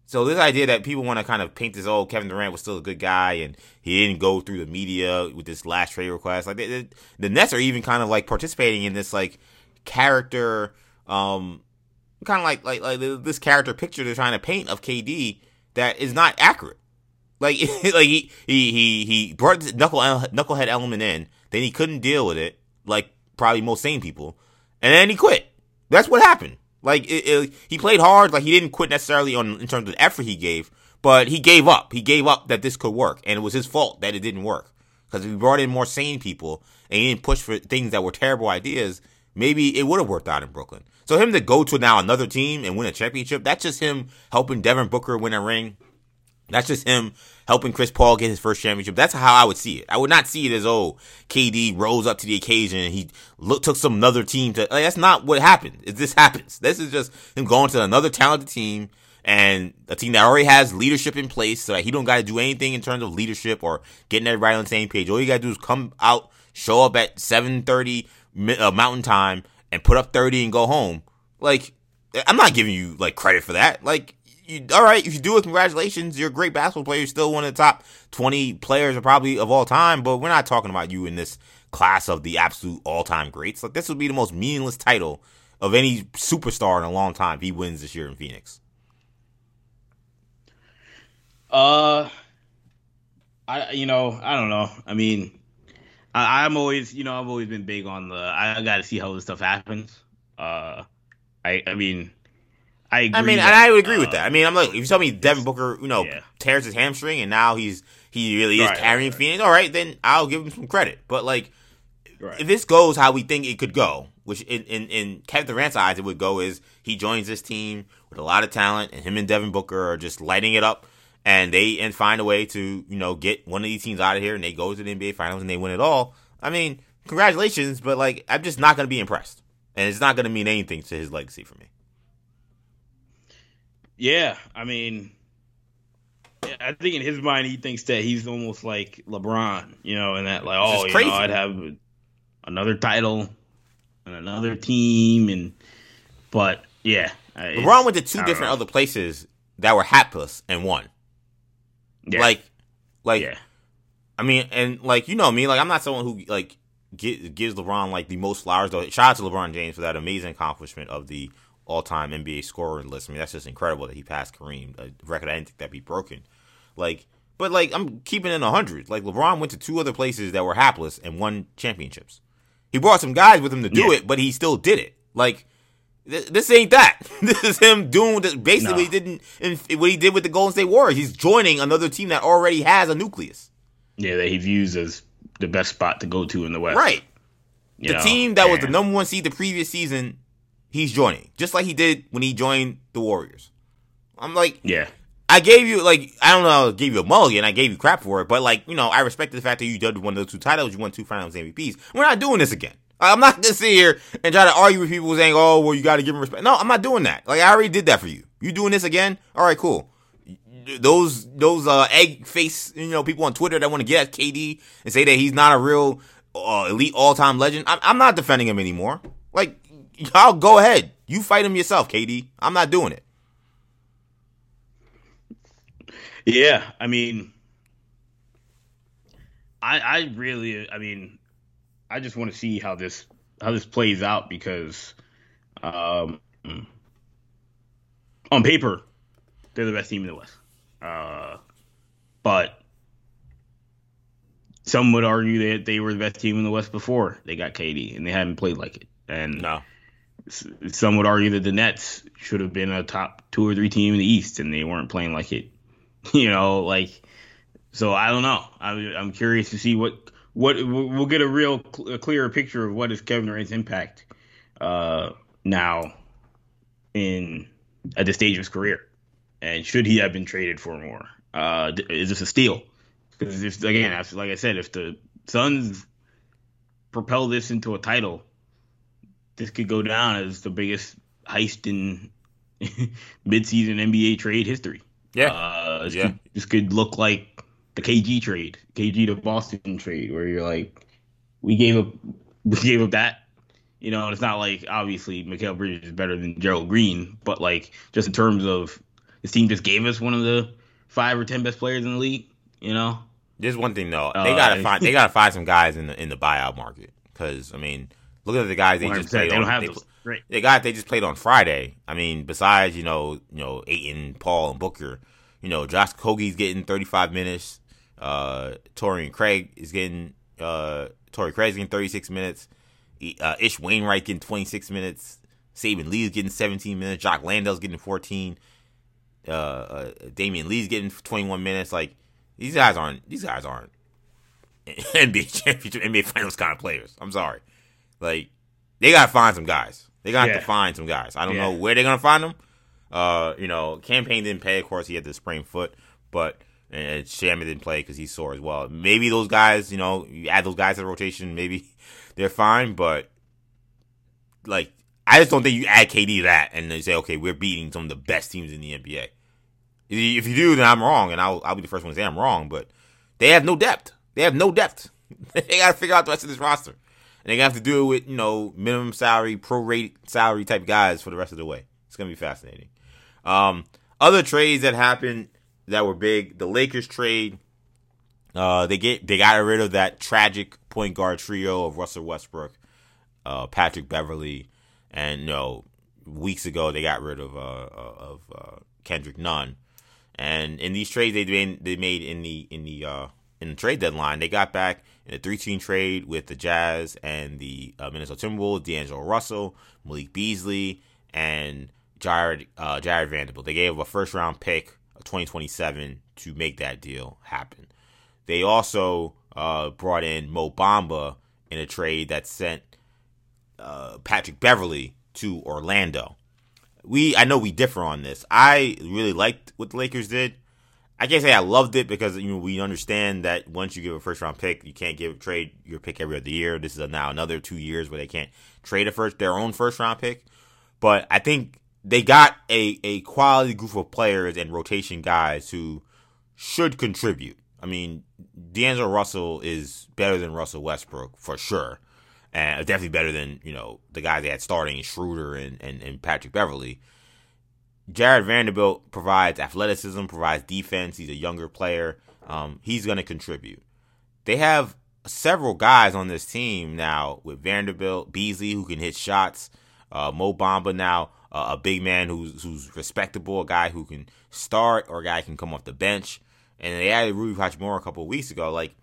So this idea that people want to kind of paint this, oh, Kevin Durant was still a good guy and he didn't go through the media with this last trade request. Like they, they, the Nets are even kind of like participating in this like character, um, kind of like like like this character picture they're trying to paint of KD that is not accurate. Like like he he he brought the knuckle knucklehead element in, then he couldn't deal with it, like probably most sane people, and then he quit. That's what happened. Like it, it, he played hard, like he didn't quit necessarily on in terms of the effort he gave, but he gave up. He gave up that this could work, and it was his fault that it didn't work. Because if he brought in more sane people and he didn't push for things that were terrible ideas, maybe it would have worked out in Brooklyn. So him to go to now another team and win a championship, that's just him helping Devin Booker win a ring. That's just him helping Chris Paul get his first championship. That's how I would see it. I would not see it as oh KD rose up to the occasion and he look, took some another team to. Like, that's not what happened. It, this happens. This is just him going to another talented team and a team that already has leadership in place, so that he don't got to do anything in terms of leadership or getting everybody on the same page. All you got to do is come out, show up at seven thirty uh, Mountain Time, and put up thirty and go home. Like I'm not giving you like credit for that. Like you, all right, if you do it, congratulations. You're a great basketball player. You're still one of the top 20 players, probably of all time. But we're not talking about you in this class of the absolute all time greats. Like this would be the most meaningless title of any superstar in a long time if he wins this year in Phoenix. Uh, I you know I don't know. I mean, I, am always, you know, I've always been big on the. I, got to see how this stuff happens. Uh, I, I mean, I agree. I mean, that, and I would agree uh, with that. I mean, I'm like, if you tell me Devin Booker, you know, Yeah. tears his hamstring and now he's he really is Right, carrying right. Phoenix, all right, then I'll give him some credit. But like, Right. if this goes how we think it could go, which in in, in Kevin Durant's eyes it would go, is he joins this team with a lot of talent, and him and Devin Booker are just lighting it up, and they and find a way to you know get one of these teams out of here, and they go to the NBA Finals and they win it all. I mean, congratulations, but like, I'm just not going to be impressed, and it's not going to mean anything to his legacy for me. Yeah, I mean, I think in his mind he thinks that he's almost like LeBron, you know, and that like, oh, you know, I'd have another title and another team, and but yeah, uh, LeBron went to two different know. other places that were hapless and won. Yeah. Like, like yeah, I mean, and like you know me, like I'm not someone who like gi- gives LeBron like the most flowers. Though, shout out to LeBron James for that amazing accomplishment of the all-time NBA scorer list. I mean, that's just incredible that he passed Kareem, a record I didn't think that'd be broken. Like, but like I'm keeping in a hundred. Like LeBron went to two other places that were hapless and won championships. He brought some guys with him to do Yeah. it, but he still did it. Like. th- This ain't that. This is him doing what- basically No. what he didn't what he did with the Golden State Warriors. He's joining another team that already has a nucleus. yeah, that he views as the best spot to go to in the West. Right. you the know? team that was the number one seed the previous season, he's joining, just like he did when he joined the Warriors. I'm like, Yeah, I gave you like I don't know, I gave you a mulligan, I gave you crap for it, but like you know, I respected the fact that you did one of those two titles, you won two Finals MVPs. We're not doing this again. I'm not gonna sit here and try to argue with people saying, "Oh, well, you got to give him respect." No, I'm not doing that. Like I already did that for you. You doing this again? All right, cool. Those those uh, egg face you know people on Twitter that want to get at KD and say that he's not a real uh, elite all time legend. I'm, I'm not defending him anymore. Like y'all go ahead, you fight him yourself, KD. I'm not doing it. Yeah, I mean, I I really, I mean, I just want to see how this how this plays out because, um, on paper, they're the best team in the West. Uh, but some would argue that they were the best team in the West before they got KD, and they hadn't played like it. And No. Some would argue that the Nets should have been a top two or three team in the East, and they weren't playing like it. You know, like so. I don't know. I'm I'm curious to see what what we'll get a real a clearer picture of what is Kevin Durant's impact uh, now in at this stage of his career, and should he have been traded for more? Uh, is this a steal? Because again, like I said, if the Suns propel this into a title, this could go down as the biggest heist in midseason NBA trade history. Yeah. Uh, this, Yeah. could, this could look like the KG trade, KG to Boston trade, where you're like, we gave up, we gave up that. You know, and it's not like obviously Mikal Bridges is better than Gerald Green, but like just in terms of this team just gave us one of the five or ten best players in the league. You know, There's one thing though. Uh, They gotta find. They gotta find some guys in the in the buyout market because I mean, looking at the guys they 100%. just played they on. don't have they. Right. the guys they just played on Friday. I mean, besides you know you know Ayton, Paul, and Booker, you know Josh Okogie's getting 35 minutes. Uh, Torian Craig is getting uh Torrey Craig's getting 36 minutes. Uh, Ish Wainwright getting 26 minutes. Saben Lee's getting 17 minutes. Jock Landale's getting 14. Uh, uh, Damion Lee's getting 21 minutes. Like these guys aren't. These guys aren't NBA championship, NBA finals kind of players. I'm sorry. Like they gotta find some guys. They gotta Yeah. to find some guys. I don't Yeah. know where they're gonna find them. Uh, you know, Cam Payne didn't pay. Of course, he had the sprained foot, but and Shamet didn't play because he's sore as well. Maybe those guys, you know, you add those guys to the rotation. Maybe they're fine, but like I just don't think you add KD to that and then say, okay, we're beating some of the best teams in the NBA. If you do, then I'm wrong, and I'll I'll be the first one to say I'm wrong. But they have no depth. They have no depth. they got to figure out the rest of this roster, and they got to have to do it with you know minimum salary, pro rate salary type guys for the rest of the way. It's gonna be fascinating. Um, other trades that happened that were big: the Lakers trade. Uh, they get they got rid of that tragic point guard trio of Russell Westbrook, uh, Patrick Beverley, and you know weeks ago they got rid of uh, of uh, Kendrick Nunn. And in these trades they made they made in the in the uh, in the trade deadline. They got back in a three-team trade with the Jazz and the uh, Minnesota Timberwolves, D'Angelo Russell, Malik Beasley, and Jarred uh, Jarred Vanderbilt. They gave a first-round pick of 2027 to make that deal happen. They also uh, brought in Mo Bamba in a trade that sent uh, Patrick Beverley to Orlando. We I know we differ on this. I really liked what the Lakers did. I can't say I loved it because you know we understand that once you give a first round pick, you can't give trade your pick every other year. This is now another two years where they can't trade a first their own first round pick. But I think they got a a quality group of players and rotation guys who should contribute. I mean, D'Angelo Russell is better than Russell Westbrook for sure, and definitely better than you know the guys they had starting Schroeder and, and, and Patrick Beverley. Jarred Vanderbilt provides athleticism, provides defense. He's a younger player. Um, he's going to contribute. They have several guys on this team now with Vanderbilt, Beasley, who can hit shots, uh, Mo Bamba now, uh, a big man who's who's respectable, a guy who can start or a guy who can come off the bench. And they added Rui Hachimura a couple weeks ago. Like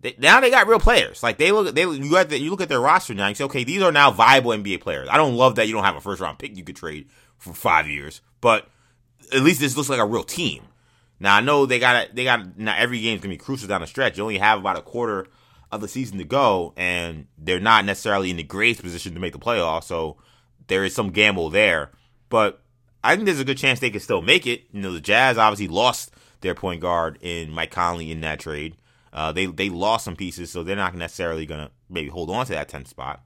they, now they got real players. Like they look, they you the, you look at their roster now. You say, okay, these are now viable NBA players. I don't love that you don't have a first round pick you could trade for five years, but at least this looks like a real team. Now I know they got they got now every game's gonna be crucial down the stretch. You only have about a quarter of the season to go, and they're not necessarily in the greatest position to make the playoffs. So there is some gamble there, but I think there's a good chance they could still make it. You know, the Jazz obviously lost their point guard in Mike Conley in that trade. Uh, they they lost some pieces, so they're not necessarily gonna maybe hold on to that 10th spot.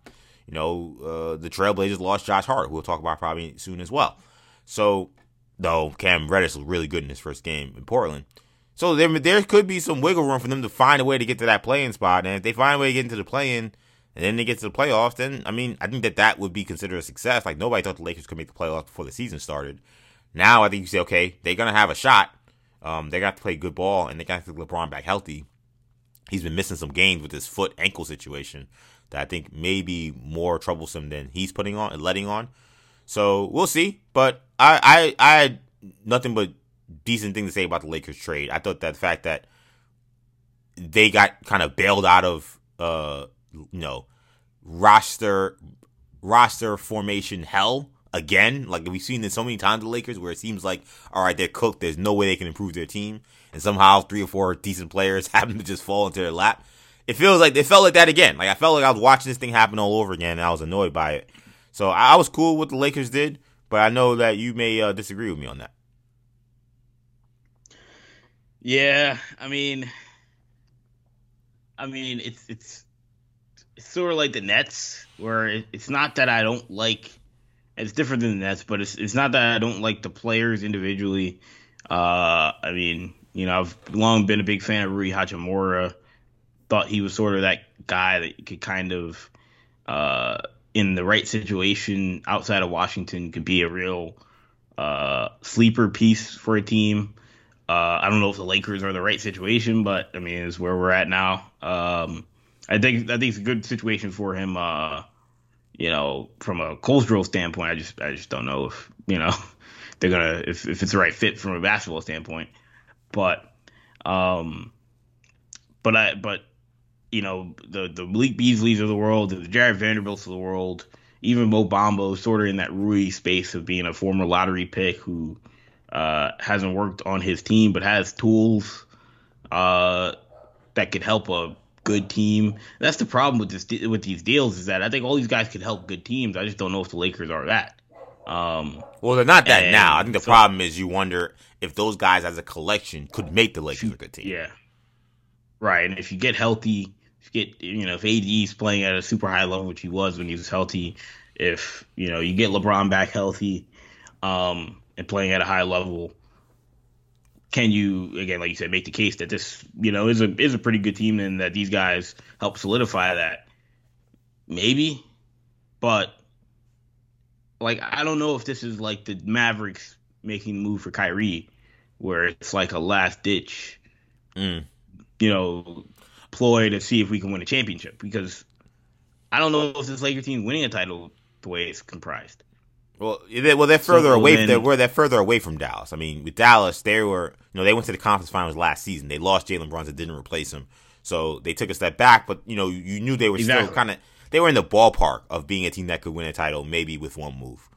You know, uh, the Trailblazers lost Josh Hart, who we'll talk about probably soon as well. So, though Cam Reddish was really good in his first game in Portland. So there, there could be some wiggle room for them to find a way to get to that play-in spot. And if they find a way to get into the play-in, and then they get to the playoffs, then I mean, I think that that would be considered a success. Like nobody thought the Lakers could make the playoffs before the season started. Now I think you say, okay, they're gonna have a shot. Um, they got to play good ball, and they got to get LeBron back healthy. He's been missing some games with his foot ankle situation that I think may be more troublesome than he's putting on and letting on. So we'll see. But I, I, I had nothing but decent thing to say about the Lakers trade. I thought that the fact that they got kind of bailed out of, uh, you know, roster roster formation hell again. Like we've seen this so many times the Lakers where it seems like, all right, they're cooked. There's no way they can improve their team, and somehow three or four decent players happen to just fall into their lap. It feels like it felt like that again. Like I felt like I was watching this thing happen all over again, and I was annoyed by it. So I was cool with what the Lakers did, but I know that you may uh, disagree with me on that. Yeah, I mean, I mean, it's it's it's sort of like the Nets, where it's not that I don't like it's different than the Nets, but it's it's not that I don't like the players individually. Uh, I mean, you know, I've long been a big fan of Rui Hachimura. Thought he was sort of that guy that could kind of, uh, in the right situation outside of Washington, could be a real uh, sleeper piece for a team. Uh, I don't know if the Lakers are the right situation, but I mean, it's where we're at now. Um, I think I think it's a good situation for him. Uh, you know, from a cultural standpoint, I just I just don't know if you know they're gonna if, if it's the right fit from a basketball standpoint. But um but I but you know, the the Malik Beasleys of the world, the Jarred Vanderbilts of the world, even Mo Bamba sort of in that Rui space of being a former lottery pick who uh, hasn't worked on his team but has tools uh, that could help a good team. That's the problem with this with these deals is that I think all these guys could help good teams. I just don't know if the Lakers are that. Um, well, they're not that now. I think the so, problem is you wonder if those guys as a collection could make the Lakers a good team. Yeah, right. And if you get healthy, if you get you know if AD's playing at a super high level, which he was when he was healthy, if you know you get LeBron back healthy, um, and playing at a high level, can you again, like you said, make the case that this you know is a is a pretty good team and that these guys help solidify that? Maybe, but like I don't know if this is like the Mavericks making the move for Kyrie, where it's like a last ditch, mm. you know, ploy to see if we can win a championship because I don't know if this Laker team winning a title the way it's comprised. Well, they, well, they're further so away. Then, they're, where they're further away from Dallas. I mean, with Dallas, they were, you know, they went to the conference finals last season. They lost Jalen Brunson, and didn't replace him, so they took a step back. But you know, you knew they were exactly. still kind of, they were in the ballpark of being a team that could win a title, maybe with one move.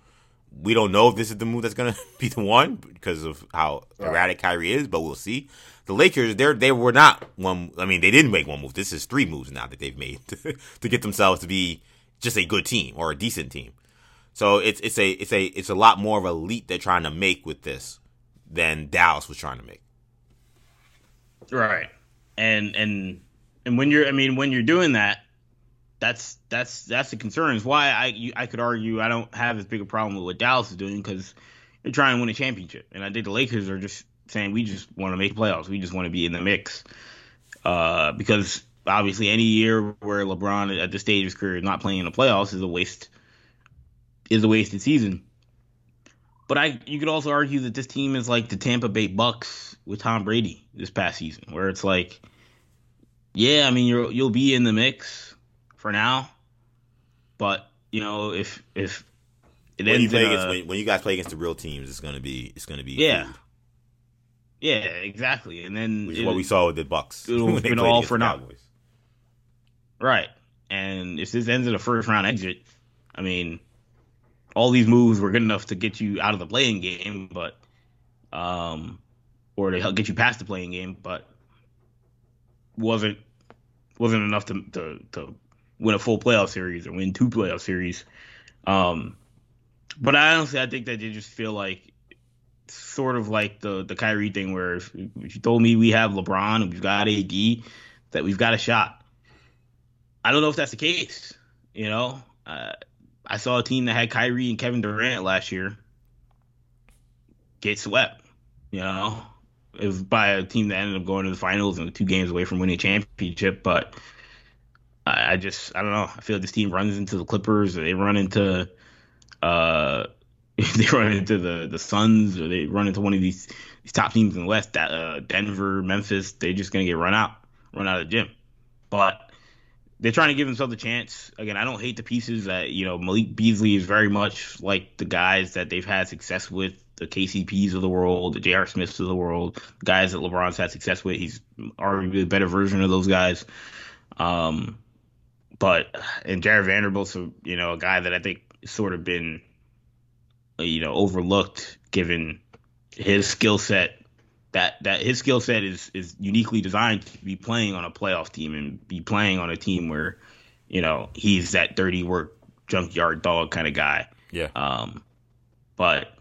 We don't know if this is the move that's going to be the one because of how right. erratic Kyrie is, but we'll see. The Lakers, they they were not one. I mean, they didn't make one move. This is three moves now that they've made to, to get themselves to be just a good team or a decent team. So it's it's a it's a it's a lot more of a leap they're trying to make with this than Dallas was trying to make. Right. And and and when you're I mean when you're doing that that's that's that's the concern is why I you, I could argue I don't have as big a problem with what Dallas is doing because they're trying to win a championship and I think the Lakers are just saying we just want to make playoffs we just want to be in the mix uh, because obviously any year where LeBron at this stage of his career is not playing in the playoffs is a waste is a wasted season. But I you could also argue that this team is like the Tampa Bay Bucs with Tom Brady this past season, where it's like, yeah, I mean you'll you'll be in the mix for now, but you know if if it when you play against when, when, you guys play against the real teams, it's gonna be it's gonna be yeah. Food. Yeah, exactly. And then Which is it, what we saw with the Bucks. It'll been all for. Right. And if this ends in a first round exit, I mean, all these moves were good enough to get you out of the play-in game, but um, or to help get you past the play-in game, but wasn't wasn't enough to to, to win a full playoff series or win two playoff series. Um, but I honestly, I think that they just feel like sort of like the the Kyrie thing, where if, if you told me we have LeBron and we've got AD, that we've got a shot. I don't know if that's the case. You know, uh, I saw a team that had Kyrie and Kevin Durant last year get swept. You know, it was by a team that ended up going to the finals and two games away from winning a championship. But I, I just, I don't know. I feel like this team runs into the Clippers, they run into, uh, they run into the the Suns, or they run into one of these these top teams in the West, that uh, Denver, Memphis. They're just gonna get run out, run out of the gym. But they're trying to give themselves a chance. Again, I don't hate the pieces that you know. Malik Beasley is very much like the guys that they've had success with, the KCPs of the world, the J.R. Smiths of the world, guys that LeBron's had success with. He's arguably a better version of those guys. Um, but and Jarred Vanderbilt's a, you know a guy that I think sort of been you know overlooked given his skill set that that his skill set is is uniquely designed to be playing on a playoff team and be playing on a team where you know he's that dirty work junkyard dog kind of guy. Yeah. Um, but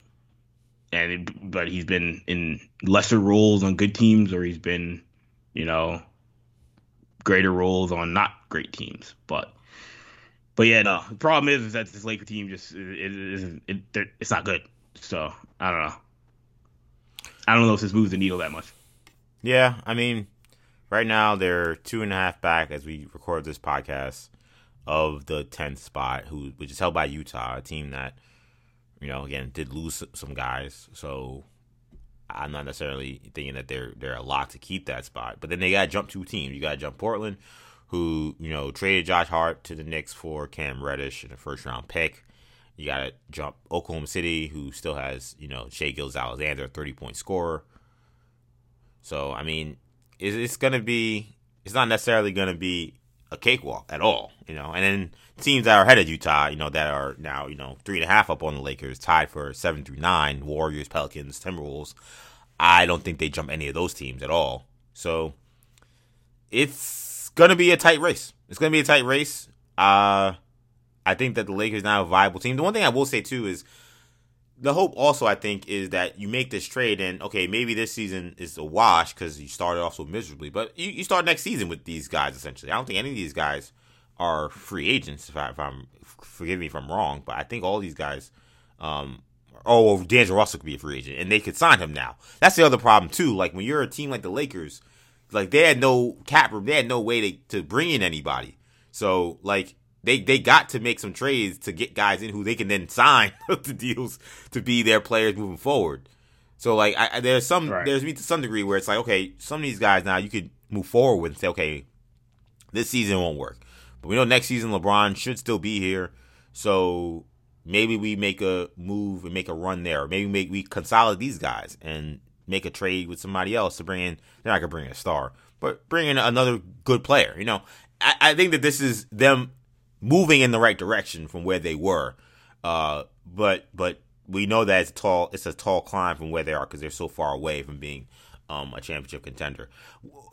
and it, but he's been in lesser roles on good teams, or he's been you know greater roles on not great teams. But but yeah, no. The problem is, is that this Laker team just it, it, it, it it's not good. So I don't know. I don't know if this moves the needle that much. Yeah, I mean, right now they're two and a half back as we record this podcast of the tenth spot, who which is held by Utah, a team that you know again did lose some guys. So I'm not necessarily thinking that they're they're a lot to keep that spot. But then they got to jump two teams. You got to jump Portland, who you know traded Josh Hart to the Knicks for Cam Reddish in a first round pick. You got to jump Oklahoma City, who still has, you know, Shai Gilgeous-Alexander, 30 point scorer. So, I mean, it's, it's going to be, it's not necessarily going to be a cakewalk at all, you know. And then teams that are ahead of Utah, you know, that are now, you know, three and a half up on the Lakers, tied for seven through nine, Warriors, Pelicans, Timberwolves. I don't think they jump any of those teams at all. So it's to be a tight race. It's going to be a tight race. Uh, I think that the Lakers now a viable team. The one thing I will say too is the hope also I think is that you make this trade and okay maybe this season is a wash because you started off so miserably, but you, you start next season with these guys essentially. I don't think any of these guys are free agents. If, I, am forgive me if I'm wrong, but I think all these guys. Um, oh, well, D'Angelo Russell could be a free agent, and they could sign him now. That's the other problem too. Like when you're a team like the Lakers, like they had no cap room, they had no way to, to bring in anybody. So like they they got to make some trades to get guys in who they can then sign the deals to be their players moving forward. So like I, there's some right. there's me to some degree where it's like okay, some of these guys now you could move forward with and say okay, this season won't work, but we know next season LeBron should still be here. So maybe we make a move and make a run there. Maybe make we consolidate these guys and make a trade with somebody else to bring in. They're not gonna bring in a star, but bring in another good player. You know, I, I think that this is them moving in the right direction from where they were. Uh, but but we know that it's tall. It's a tall climb from where they are because they're so far away from being um, a championship contender.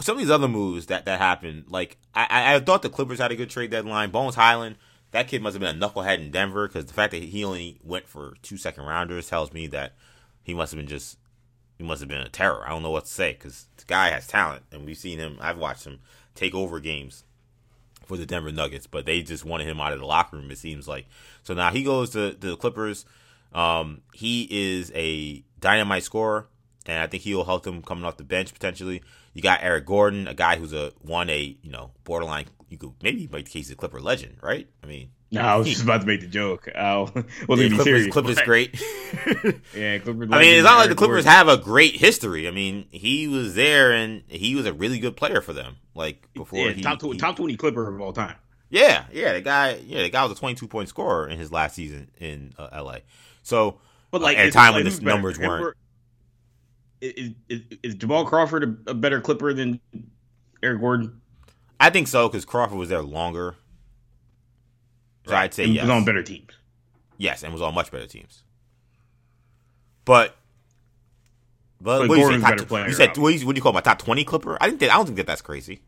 Some of these other moves that that happened, like I, I thought the Clippers had a good trade deadline. Bones Hyland, that kid must have been a knucklehead in Denver because the fact that he only went for two second rounders tells me that he must have been just he must have been a terror. I don't know what to say because the guy has talent, and we've seen him. I've watched him take over games for the Denver Nuggets, but they just wanted him out of the locker room. It seems like so now he goes to, to the Clippers. Um, he is a dynamite scorer, and I think he'll help them coming off the bench potentially. You got Eric Gordon, a guy who's a one a you know borderline. You could maybe make the case of Clipper legend, right? I mean, no, I was just about to make the joke. Oh, well, yeah, Clippers, serious, Clippers great. yeah, Clippers. I mean, it's not like the Clippers have a great history. I mean, he was there and he was a really good player for them. Like before, yeah, he, top, he, top twenty Clipper of all time. Yeah, yeah, the guy, yeah, the guy was a twenty-two point scorer in his last season in uh, LA. So, but like uh, at a time when the numbers weren't. Is, is, is, Jamal Crawford a, a, better Clipper than Eric Gordon? I think so because Crawford was there longer. So right. I'd say and yes. was on better teams. Yes, and was on much better teams. But but, but what Gordon's you, say, top, player, you said what do you call my top twenty Clipper? I didn't. I don't think that that's crazy.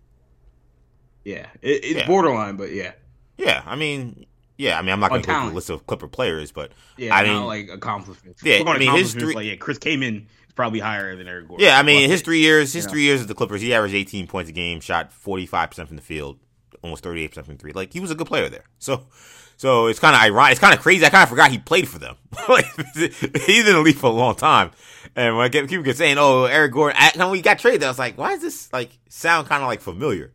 Yeah, it, it's yeah. borderline, but yeah. Yeah, I mean, yeah, I mean, I'm not going to go a list of Clipper players, but yeah, I mean, like accomplishments. Yeah, I mean, history. Like, yeah, Chris Kaman is probably higher than Eric Gordon. Yeah, I mean, his three years, his three years of the Clippers, he averaged 18 points a game, shot 45 percent from the field, almost 38 percent from three. Like he was a good player there. So, so it's kind of ironic. It's kind of crazy. I kind of forgot he played for them. He's in the league for a long time. And when I get people get saying, "Oh, Eric Gordon," when we got traded, I was like, "Why does this like sound kind of like familiar?"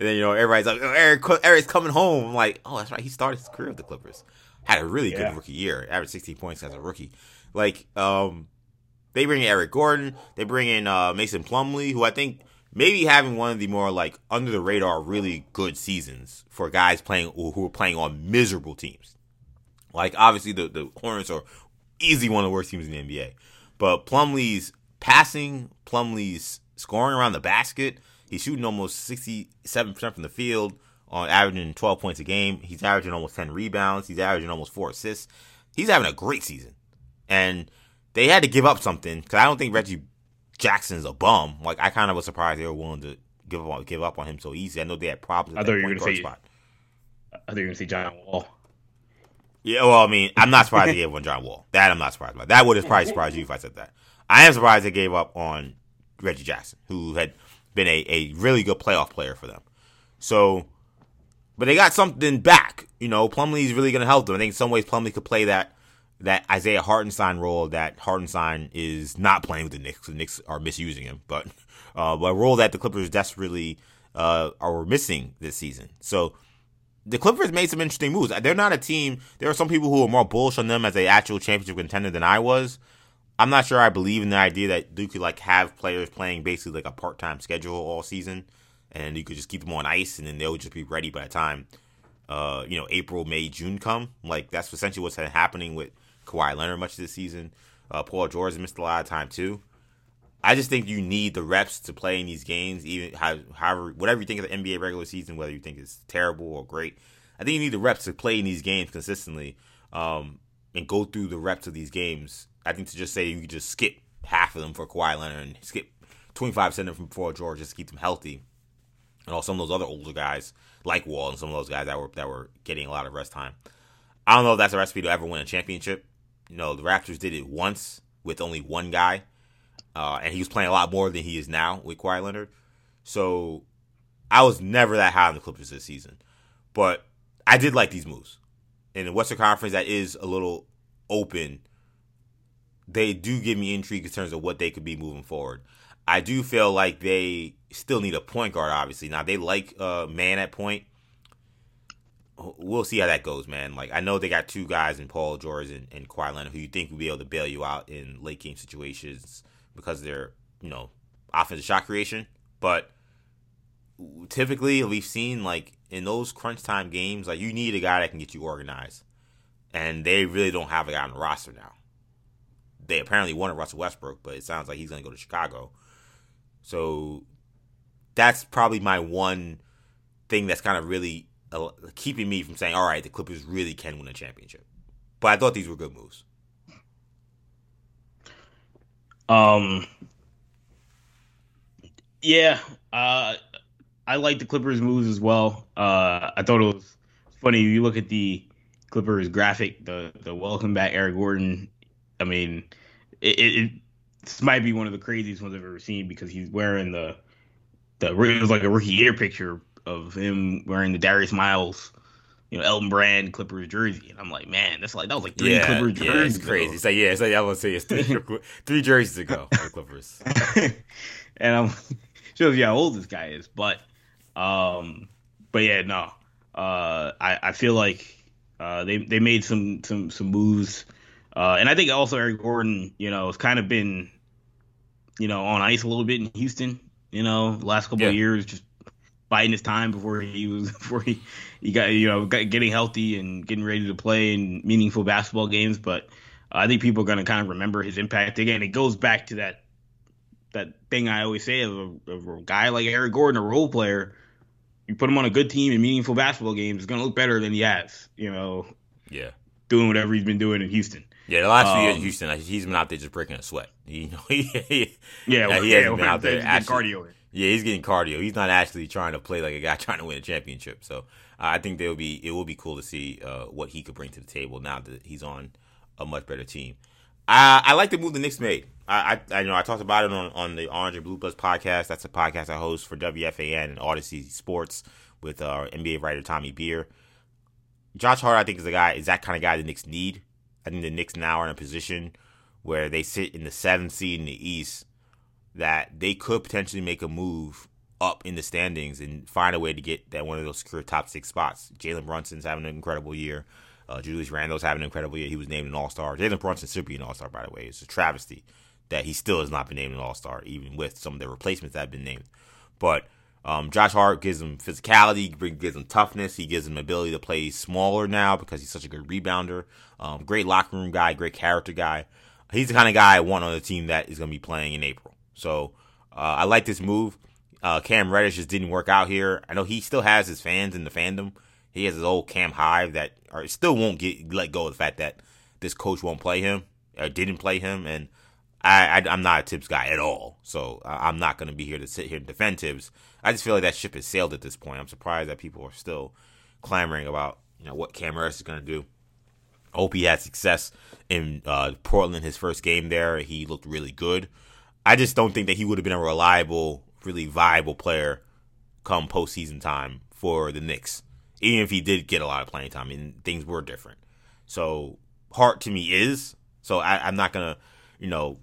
And then you know everybody's like, oh, Eric, Eric's coming home. I'm like, oh, that's right. He started his career with the Clippers. Had a really yeah. good rookie year. Averaged 16 points as a rookie. Like, um, they bring in Eric Gordon. They bring in uh, Mason Plumlee, who I think maybe having one of the more like under the radar, really good seasons for guys playing who are playing on miserable teams. Like obviously the the Hornets are easily one of the worst teams in the NBA, but Plumlee's passing, Plumlee's scoring around the basket He's shooting almost 67% from the field on averaging 12 points a game. He's averaging almost 10 rebounds. He's averaging almost four assists. He's having a great season. And they had to give up something because I don't think Reggie Jackson's a bum. Like, I kind of was surprised they were willing to give up, give up on him so easy. I know they had problems. I thought you were going to say, spot. I thought you were going to say John Wall. Yeah, well, I mean, I'm not surprised they gave up on John Wall. That I'm not surprised by. That would have probably surprised you if I said that. I am surprised they gave up on Reggie Jackson, who had been a, a really good playoff player for them. So, but they got something back. You know, Plumlee's really going to help them. I think in some ways Plumlee could play that that Isaiah Hartenstein role that Hartenstein is not playing with the Knicks. The Knicks are misusing him, but uh, but a role that the Clippers desperately uh, are missing this season. So the Clippers made some interesting moves. They're not a team. There are some people who are more bullish on them as a actual championship contender than I was. I'm not sure I believe in the idea that you could like have players playing basically like a part time schedule all season, and you could just keep them on ice, and then they'll just be ready by the time, uh, you know, April, May, June come. Like that's essentially what's happening with Kawhi Leonard much of this season. Uh, Paul George has missed a lot of time too. I just think you need the reps to play in these games, even however, whatever you think of the NBA regular season, whether you think it's terrible or great. I think you need the reps to play in these games consistently um, and go through the reps of these games I think to just say you just skip half of them for Kawhi Leonard and skip 25 percent from Paul George just to keep them healthy, and also some of those other older guys like Wall and some of those guys that were that were getting a lot of rest time. I don't know if that's a recipe to ever win a championship. You know, the Raptors did it once with only one guy, uh, and he was playing a lot more than he is now with Kawhi Leonard. So I was never that high on the Clippers this season, but I did like these moves. In the Western Conference, that is a little open they do give me intrigue in terms of what they could be moving forward. I do feel like they still need a point guard, obviously. Now they like uh man at point. We'll see how that goes, man. Like I know they got two guys in Paul George and, and Kawhi Leonard who you think will be able to bail you out in late game situations because they're, you know, offensive shot creation. But typically we've seen like in those crunch time games, like you need a guy that can get you organized. and they really don't have a guy on the roster now. They apparently wanted Russell Westbrook, but it sounds like he's going to go to Chicago. So that's probably my one thing that's kind of really keeping me from saying, all right, the Clippers really can win a championship. But I thought these were good moves. Um. Yeah, uh, I like the Clippers moves as well. Uh, I thought it was funny. You look at the Clippers graphic, the the welcome back Eric Gordon. I mean, it, it, this might be one of the craziest ones I've ever seen because he's wearing the the it was like a rookie year picture of him wearing the Darius Miles, you know, Elton Brand Clippers jersey, and I'm like, man, that's like that was like three yeah, Clippers yeah, jerseys. it's crazy. It's like yeah, it's like I was say it's three, three jerseys ago for the Clippers. and I'm shows you how old this guy is, but um, but yeah, no, uh, I I feel like uh, they they made some some some moves, uh, and I think also Eric Gordon, you know, has kind of been, you know, on ice a little bit in Houston. You know, last couple Yeah. of years, just biding his time before he was before he he got you know got, getting healthy and getting ready to play in meaningful basketball games. But I think people are going to kind of remember his impact again. It goes back to that that thing I always say of a, of a guy like Eric Gordon, a role player. You put him on a good team in meaningful basketball games, it's going to look better than he has. You know, Yeah. doing whatever he's been doing in Houston. Yeah, the last few years in Um, Houston, he's been out there just breaking a sweat. You know, he, Yeah, Yeah, he yeah, hasn't been out there actually- cardio. Yeah, he's getting cardio. He's not actually trying to play like a guy trying to win a championship. So uh, I think there will be it will be cool to see uh, what he could bring to the table now that he's on a much better team. I, I like the move the Knicks made. I, I I know I talked about it on, on the Orange and Blue Plus podcast. That's a podcast I host for WFAN and Audacy Sports with uh, NBA writer Tommy Beer. Josh Hart, I think, is a guy is that kind of guy the Knicks need. I think the Knicks now are in a position where they sit in the seventh seed in the East that they could potentially make a move up in the standings and find a way to get that one of those secure top six spots. Jalen Brunson's having an incredible year. Uh, Julius Randle's having an incredible year. He was named an All Star. Jalen Brunson should be an All Star, by the way. It's a travesty that he still has not been named an All Star, even with some of the replacements that have been named. But um, Josh Hart gives him physicality, gives him toughness. He gives him ability to play smaller now because he's such a good rebounder. Um, great locker room guy, great character guy. He's the kind of guy I want on the team that is going to be playing in April. So uh, I like this move. Uh, Cam Reddish just didn't work out here. I know he still has his fans in the fandom. He has his old Cam Hive that or still won't get let go of the fact that this coach won't play him or didn't play him, and I, I I'm not a Thibs guy at all. So I'm not going to be here to sit here and defend Thibs. I just feel like that ship has sailed at this point. I'm surprised that people are still clamoring about you know what Cam Reddish is going to do. Hope he had success in uh, Portland his first game there. He looked really good. I just don't think that he would have been a reliable, really viable player come postseason time for the Knicks. Even if he did get a lot of playing time, and things were different. So Hart to me is. So I, I'm not gonna, you know,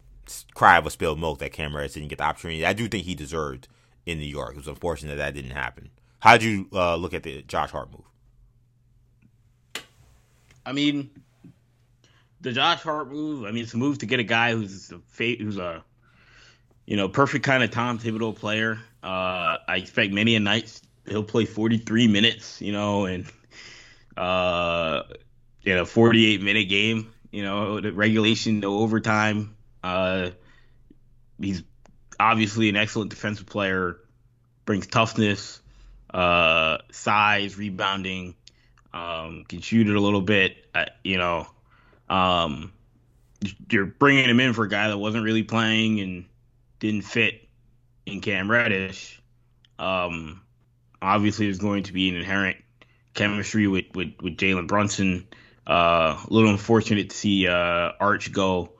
cry over spilled milk that Cam Reddish didn't get the opportunity. I do think he deserved in New York. It was unfortunate that that didn't happen. How'd you uh, look at the Josh Hart move? I mean, the Josh Hart move. I mean, it's a move to get a guy who's a who's a you know perfect kind of Tom Thibodeau player. Uh, I expect many a night he'll play 43 minutes. You know, and uh, in a 48 minute game. You know, the regulation, no overtime. Uh, he's obviously an excellent defensive player. Brings toughness, uh, size, rebounding um, can shoot it a little bit. Uh, you know, um, you're bringing him in for a guy that wasn't really playing and didn't fit in Cam Reddish. Um, obviously, there's going to be an inherent chemistry with with, with Jalen Brunson. Uh, a little unfortunate to see uh, Arch go.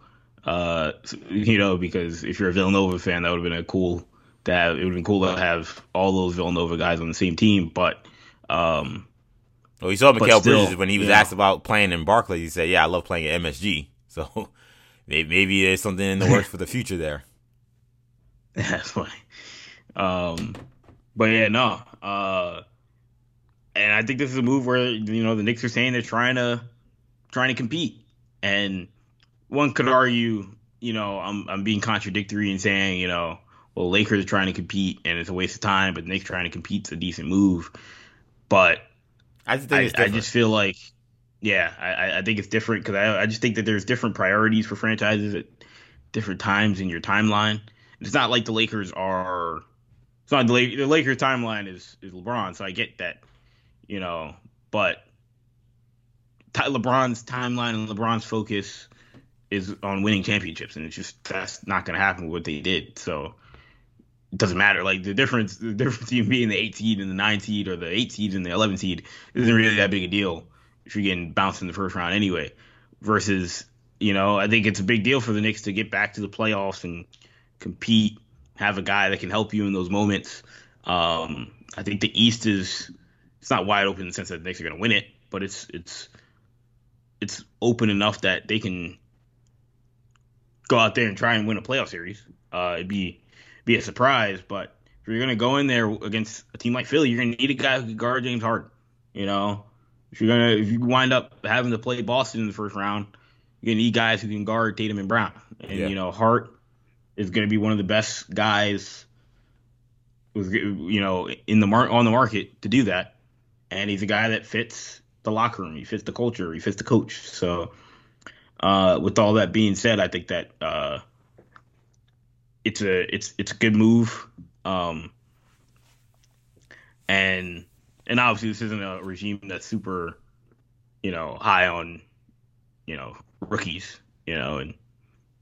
Uh, you know, because if you're a Villanova fan, that would have been a cool. that it would have been cool to have all those Villanova guys on the same team, but. Um, Well, you saw Mikal still, Bridges when he was yeah. asked about playing in Barclays. He said, "Yeah, I love playing at MSG." So maybe there's something in the works for the future there. That's funny. Um, but yeah, no. Uh, and I think this is a move where you know the Knicks are saying they're trying to trying to compete, and one could argue, you know, I'm I'm being contradictory in saying, you know, well, Lakers are trying to compete and it's a waste of time, but Knicks trying to compete is a decent move. But I just think I, it's I just feel like yeah, I, I think it's different because I, I just think that there's different priorities for franchises at different times in your timeline. It's not like the Lakers are. It's not the, the Lakers timeline is is LeBron, so I get that, you know. But LeBron's timeline and LeBron's focus is on winning championships, and it's just that's not going to happen with what they did. So it doesn't matter. Like the difference, the difference between being the eight seed and the nine seed, or the eight seed and the eleven seed, isn't really that big a deal if you're getting bounced in the first round anyway. Versus, you know, I think it's a big deal for the Knicks to get back to the playoffs and compete, have a guy that can help you in those moments. Um, I think the East is it's not wide open in the sense that the Knicks are going to win it, but it's it's it's open enough that they can go out there and try and win a playoff series. Uh, it'd be be a surprise, but if you're gonna go in there against a team like Philly, you're gonna need a guy who can guard James Harden. You know, if you're gonna if you wind up having to play Boston in the first round, you're gonna need guys who can guard Tatum and Brown. And yeah. you know, Hart is gonna be one of the best guys with you know in the mar- on the market to do that. And he's a guy that fits the locker room. He fits the culture. He fits the coach. So, uh, with all that being said, I think that uh, it's a it's it's a good move. Um, and and obviously this isn't a regime that's super, you know, high on, you know, rookies, you know, and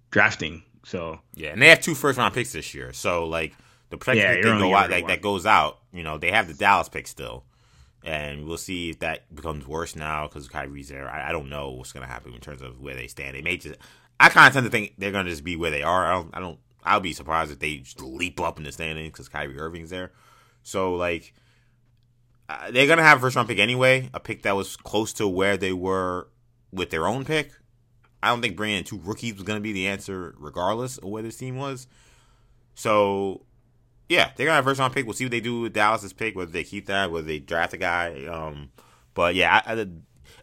drafting. So yeah, and they have two first round picks this year. So like the protection yeah, pick they go out, like that goes out. You know, they have the Dallas pick still and we'll see if that becomes worse now because Kyrie's there. I, I, don't know what's gonna happen in terms of where they stand. They may just. I kind of tend to think they're gonna just be where they are. I don't. I don't. I'll be surprised if they just leap up in the standings because Kyrie Irving's there. So like, uh, they're gonna have a first round pick anyway, a pick that was close to where they were with their own pick. I don't think bringing in two rookies was gonna be the answer, regardless of where this team was. So yeah, they're gonna have a first round pick. We'll see what they do with Dallas's pick, whether they keep that, whether they draft a guy. Um, but yeah, I, I,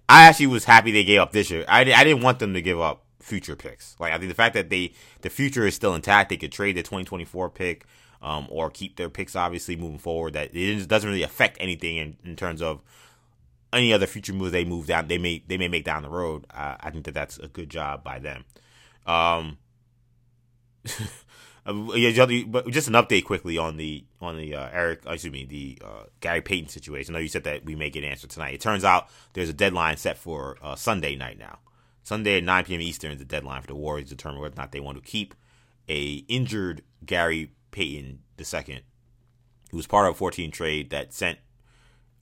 I, actually was happy they gave up this year. I, I didn't want them to give up future picks. Like I think the fact that they the future is still intact, they could trade the 2024 pick, um, or keep their picks obviously moving forward. That it doesn't really affect anything in, in terms of any other future moves they move down. They may they may make down the road. Uh, I think that that's a good job by them. Um, Uh, yeah, just an update quickly on the on the uh, Eric, uh, excuse me, the uh, Gary Payton situation. I know you said that we may get an answer tonight. It turns out there's a deadline set for uh, Sunday night now. Sunday at 9 p.m. Eastern is the deadline for the Warriors to determine whether or not they want to keep a injured Gary Payton II, who was part of a 14 trade that sent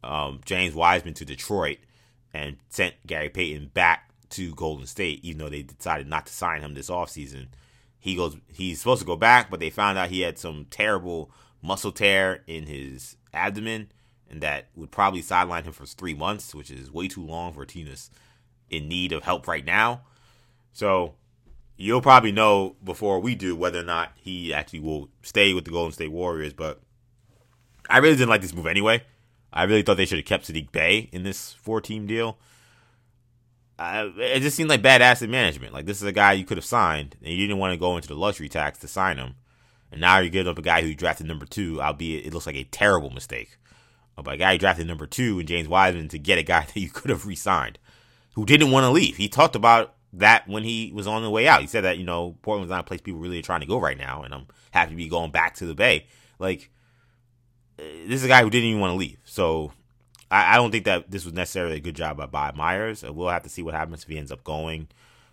um, James Wiseman to Detroit and sent Gary Payton back to Golden State, even though they decided not to sign him this offseason he goes he's supposed to go back, but they found out he had some terrible muscle tear in his abdomen, and that would probably sideline him for three months, which is way too long for a team that's in need of help right now. So you'll probably know before we do whether or not he actually will stay with the Golden State Warriors. But I really didn't like this move anyway. I really thought they should have kept Saddiq Bey in this four team deal uh, it just seemed like bad asset management. Like this is a guy you could have signed, and you didn't want to go into the luxury tax to sign him, and now you're giving up a guy who drafted number two, albeit it looks like a terrible mistake. But a guy drafted number two and James Wiseman to get a guy that you could have re-signed, who didn't want to leave. He talked about that when he was on the way out. He said that you know Portland's not a place people really are trying to go right now, and I'm happy to be going back to the Bay. Like this is a guy who didn't even want to leave. So I, I don't think that this was necessarily a good job by Bob Myers. We'll have to see what happens if he ends up going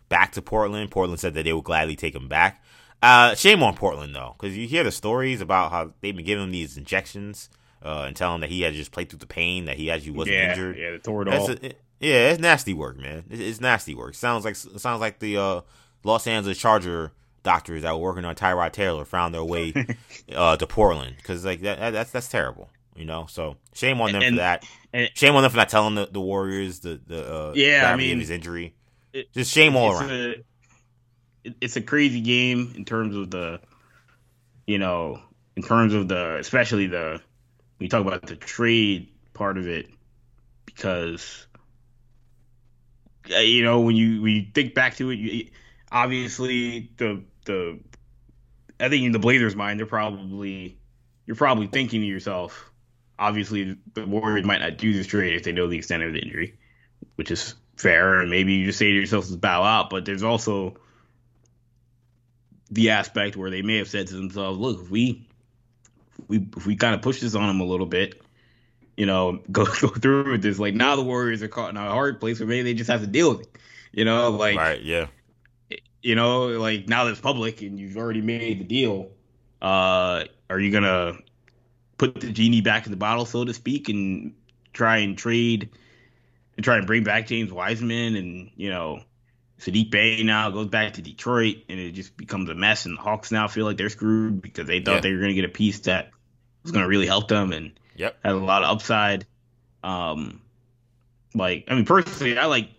back to Portland. Portland said that they would gladly take him back. Uh, shame on Portland though, because you hear the stories about how they've been giving him these injections uh, and telling him that he had to just played through the pain, that he actually wasn't yeah, injured. Yeah, they tore it all. A, it, yeah, it's nasty work, man. It, it's nasty work. Sounds like sounds like the uh, Los Angeles Charger doctors that were working on Tyrod Taylor found their way uh, to Portland because like that, that's that's terrible. You know, so shame on them and, for that. And, shame on them for not telling the, the Warriors the the uh, yeah, I mean, his injury. It, Just shame all around. A, it's a crazy game in terms of the, you know, in terms of the, especially the, we talk about the trade part of it, because, uh, you know, when you when you think back to it, you obviously the the, I think in the Blazers' mind, they're probably you're probably thinking to yourself, obviously the Warriors might not do this trade if they know the extent of the injury, which is fair, and maybe you just say to yourself, "Let's bow out." But there's also the aspect where they may have said to themselves, "Look, if we we if we kind of push this on them a little bit, you know, go go through with this. Like now the Warriors are caught in a hard place where maybe they just have to deal with it. You know, like right, yeah. You know, like now that it's public and you've already made the deal, uh, are you gonna put the genie back in the bottle, so to speak, and try and trade and try and bring back James Wiseman and you know Saddiq Bey now goes back to Detroit and it just becomes a mess and the Hawks now feel like they're screwed because they thought yeah. they were going to get a piece that was going to really help them and yep. had a lot of upside. Um, like I mean personally, I like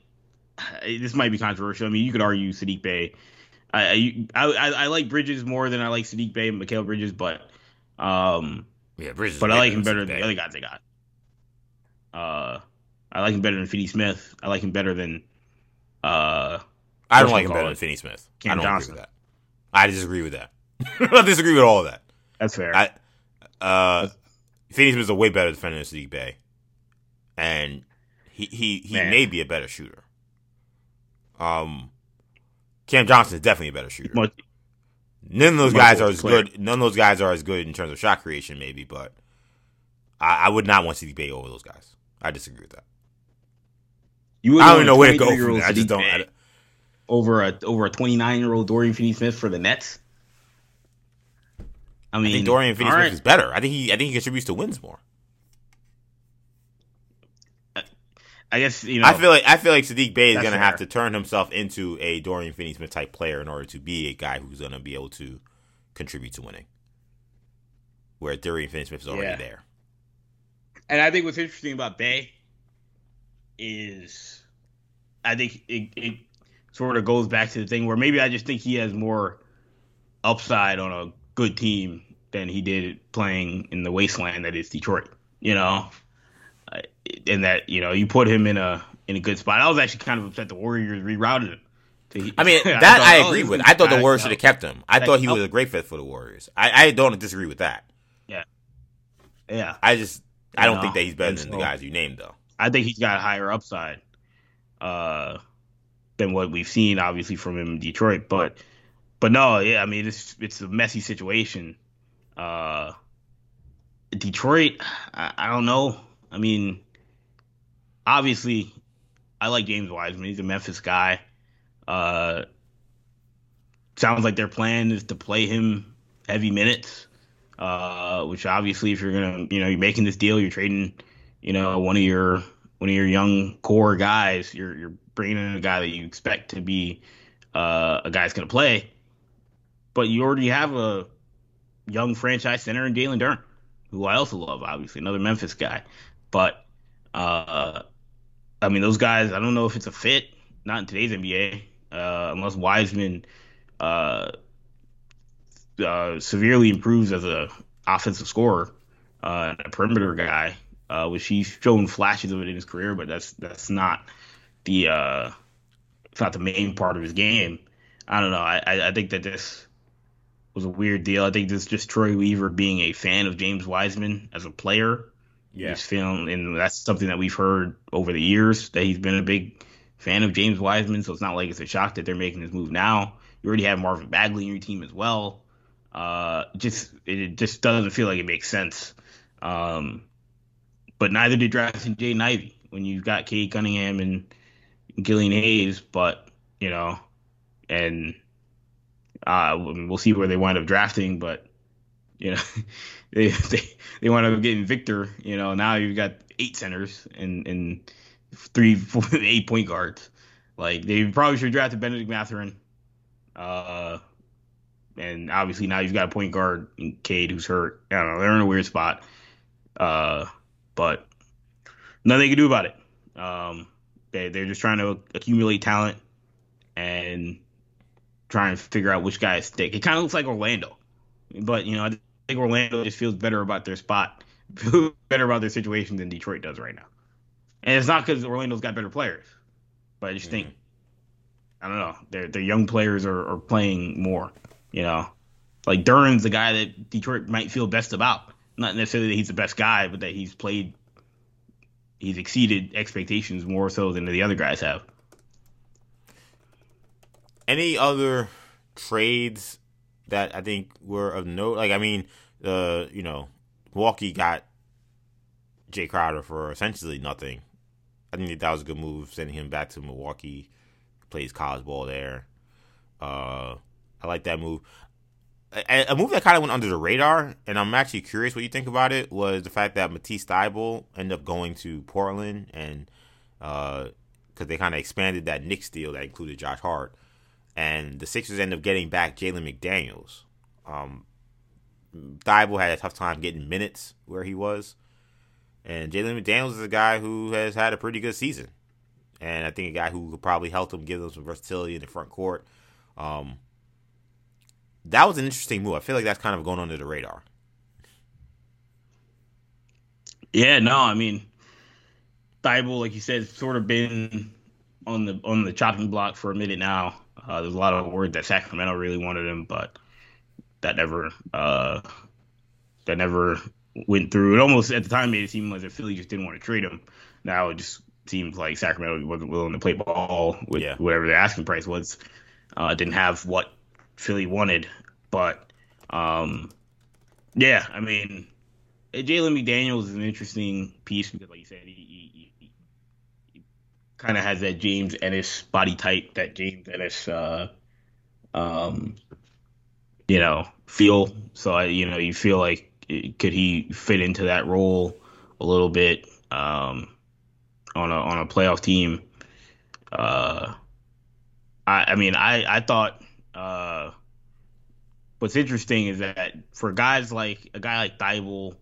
this might be controversial. I mean you could argue Saddiq Bey. I I, I I like Bridges more than I like Saddiq Bey and Mikal Bridges, but um yeah Bridges. But I like him better than the other guys they got. Uh, I like him better than Finney Smith. I like him better than uh, I don't like him better than Finney Smith. Cam I don't Johnson. agree with that. I disagree with that. I disagree with all of that. That's fair. I, uh, Finney Smith is a way better defender than Saddiq Bey, and he he he Man. may be a better shooter. Um, Cam Johnson is definitely a better shooter. none of those guys are as player. good. None of those guys are as good in terms of shot creation, maybe, but I, I would not want Saddiq Bey over those guys. I disagree with that. You I don't even know where to go from there. I just don't. I, over a over a 29 year old Dorian Finney-Smith for the Nets. I mean, I think Dorian Finney-Smith right. is better. I think he I think he contributes to wins more. I guess you know. I feel like I feel like Saddiq Bey is going to have to turn himself into a Dorian Finney-Smith type player in order to be a guy who's going to be able to contribute to winning. Where Dorian Finney-Smith is already yeah. there. And I think what's interesting about Bey is I think it, it sort of goes back to the thing where maybe I just think he has more upside on a good team than he did playing in the wasteland that is Detroit. You know, and that you know you put him in a in a good spot. I was actually kind of upset the Warriors rerouted him. To, I mean that I, thought, I oh, agree oh, with. I thought the Warriors should have kept him. I thought he was a great fit for the Warriors. I, I don't disagree with that. Yeah, yeah. I just I don't know? think that he's better than the guys you named though. I think he's got higher upside uh, than what we've seen, obviously, from him in Detroit. But but no, yeah, I mean it's it's a messy situation. Uh, Detroit, I, I don't know. I mean, obviously, I like James Wiseman. He's a Memphis guy. Uh, sounds like their plan is to play him heavy minutes. Uh, which obviously, if you're gonna, you know, you're making this deal, you're trading you know, one of your one of your young core guys, you're you're bringing in a guy that you expect to be uh, a guy that's to play, but you already have a young franchise center in Jalen Duren, who I also love, obviously another Memphis guy. But uh, I mean, those guys, I don't know if it's a fit. Not in today's NBA, uh, unless Wiseman uh, uh, severely improves as a offensive scorer, uh, a perimeter guy uh, which he's shown flashes of it in his career, but that's that's not the uh, it's not the main part of his game. I don't know. I, I think that this was a weird deal. I think this is just Troy Weaver being a fan of James Wiseman as a player. Yeah. He's feeling, and that's something that we've heard over the years that he's been a big fan of James Wiseman. So it's not like it's a shock that they're making this move now. You already have Marvin Bagley in your team as well. Uh, just it just doesn't feel like it makes sense. Um, but neither did drafting Jaden Ivey when you've got Cade Cunningham and Killian Hayes. But you know, and uh, we'll see where they wind up drafting. But you know, they they they wind up getting Victor. You know, now you've got eight centers and and three four, eight point guards. Like they probably should have drafted Bennedict Mathurin. Uh, and obviously now you've got a point guard in Cade who's hurt. I don't know. They're in a weird spot. Uh, but nothing they can do about it. Um, they they're just trying to accumulate talent and try and figure out which guys stick. It kind of looks like Orlando, but you know I think Orlando just feels better about their spot, better about their situation than Detroit does right now. And it's not because Orlando's got better players, but I just mm-hmm. think I don't know their their young players are, are playing more. You know, like Duren's the guy that Detroit might feel best about not necessarily that he's the best guy, but that he's played he's exceeded expectations more so than the other guys have. Any other trades that I think were of note? Like, I mean, uh, you know, Milwaukee got Jae Crowder for essentially nothing. I think that was a good move, sending him back to Milwaukee. Plays college ball there. Uh, I like that move. A, a move that kind of went under the radar, and I'm actually curious what you think about it, was the fact that Matisse Thybulle ended up going to Portland, and because uh, they kind of expanded that Knicks deal that included Josh Hart, and the Sixers end up getting back Jalen McDaniels. Um, Thybulle had a tough time getting minutes where he was. And Jalen McDaniels is a guy who has had a pretty good season. And I think a guy who could probably help them give them some versatility in the front court. Um, that was an interesting move. I feel like that's kind of going under the radar. Yeah, no, I mean, Thybulle, like you said, sort of been on the on the chopping block for a minute now. Uh, there's a lot of word that Sacramento really wanted him, but that never uh, that never went through. It almost at the time made it seem as if Philly just didn't want to trade him. Now it just seems like Sacramento wasn't willing to play ball with yeah. whatever the asking price was. Uh, didn't have what Philly wanted, but um, yeah, I mean, Jalen McDaniels is an interesting piece because, like you said, he, he, he kind of has that James Ennis body type, that James Ennis, uh, um, you know, feel. So I, you know, you feel like could he fit into that role a little bit um, on a on a playoff team? Uh, I, I mean, I I thought uh, what's interesting is that for guys like a guy like Thybulle,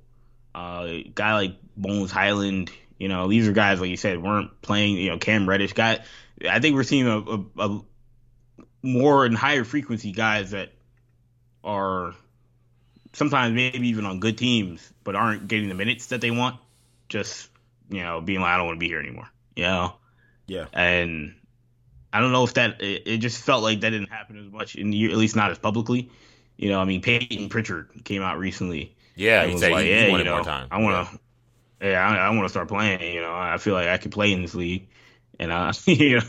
uh, a guy like Bones Hyland, you know, these are guys like you said weren't playing. You know, Cam Reddish got. I think we're seeing a, a, a more and higher frequency guys that are sometimes maybe even on good teams, but aren't getting the minutes that they want. Just you know, being like, I don't want to be here anymore. You know. Yeah. And I don't know if that it, it just felt like that didn't happen as much, in the, at least not as publicly. You know, I mean, Payton Pritchard came out recently. Yeah, he said like, he, yeah, you know, I want to. Yeah, yeah I, I want to start playing. You know, I feel like I could play in this league, and uh, you know,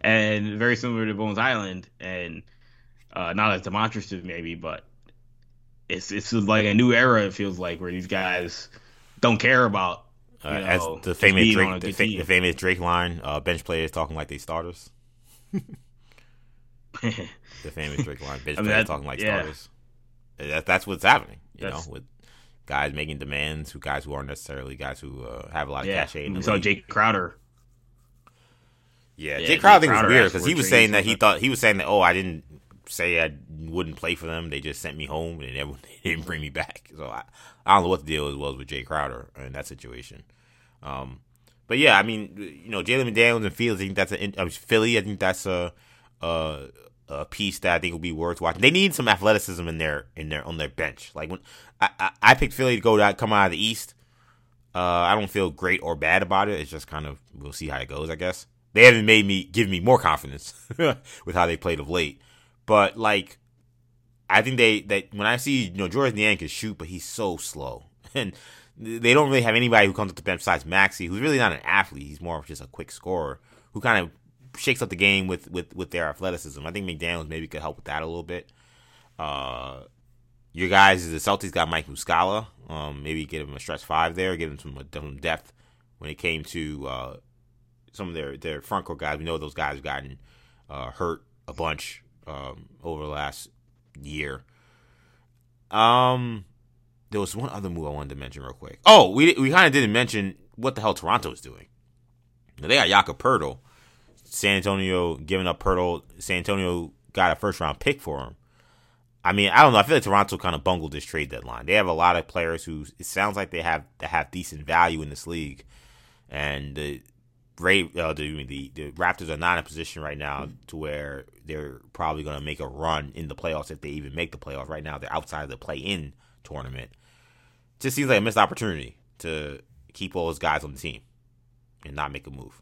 and very similar to Bones Hyland, and uh, not as demonstrative maybe, but it's it's like a new era. It feels like where these guys don't care about uh, know, as the famous Drake, the, fa- the, famous Drake line, uh, bench players talking like they starters. the famous Drake line, bench I mean, players talking like yeah. starters. That, that's what's happening, you that's, know, with guys making demands, who guys who aren't necessarily guys who uh, have a lot of yeah. cachet. In the so Jae Crowder. Yeah, yeah Jae Crowder, Crowder was weird because he was saying that he thought he was saying that oh I didn't say I wouldn't play for them. They just sent me home and they, never, they didn't bring me back. So I, I don't know what the deal was with Jae Crowder in that situation. Um, but yeah, I mean, you know, Jalen McDaniels and Fields. I think that's a uh, Philly. I think that's a, a, a piece that I think will be worth watching. They need some athleticism in their in their on their bench. Like when I, I, I picked Philly to go to come out of the East. Uh, I don't feel great or bad about it. It's just kind of we'll see how it goes. I guess they haven't made me give me more confidence with how they played of late. But like, I think they that when I see you know Georges Niang can shoot, but he's so slow, and they don't really have anybody who comes up the bench besides Maxey, who's really not an athlete. He's more of just a quick scorer who kind of shakes up the game with with with their athleticism. I think McDaniels maybe could help with that a little bit. Uh, your guys, the Celtics got Mike Muscala. Um, maybe get him a stretch five there, give him some, some depth when it came to uh, some of their their front court guys. We know those guys have gotten uh, hurt a bunch um, over the last year. Um, there was one other move I wanted to mention real quick. Oh, we we kind of didn't mention what the hell Toronto is doing. Now, they got Jakob Poeltl. San Antonio giving up Poeltl. San Antonio got a first round pick for him. I mean, I don't know. I feel like Toronto kind of bungled this trade deadline. They have a lot of players who it sounds like they have that have decent value in this league, and the Ray, uh, the, the, the Raptors are not in a position right now to where they're probably going to make a run in the playoffs if they even make the playoffs. Right now, they're outside of the play-in tournament. Just seems like a missed opportunity to keep all those guys on the team and not make a move,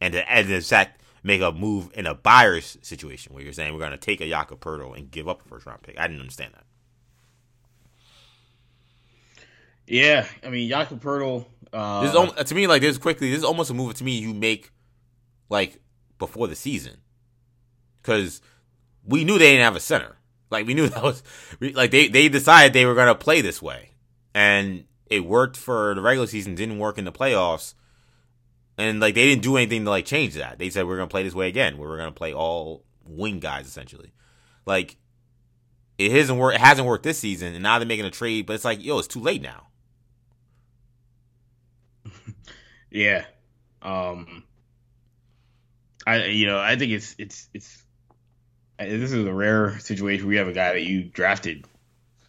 and to, and in fact make a move in a buyer's situation where you're saying we're going to take a Jakob and give up a first round pick. I didn't understand that. Yeah, I mean Jakob Uh, this is al- to me like this quickly. This is almost a move to me you make like before the season because we knew they didn't have a center. Like we knew that was like they they decided they were gonna play this way, and it worked for the regular season. Didn't work in the playoffs, and like they didn't do anything to like change that. They said we're gonna play this way again. We're gonna play all wing guys essentially. Like it hasn't worked. It hasn't worked this season, and now they're making a trade. But it's like yo, it's too late now. Yeah. Um I you know, I think it's it's it's I- this is a rare situation where you have a guy that you drafted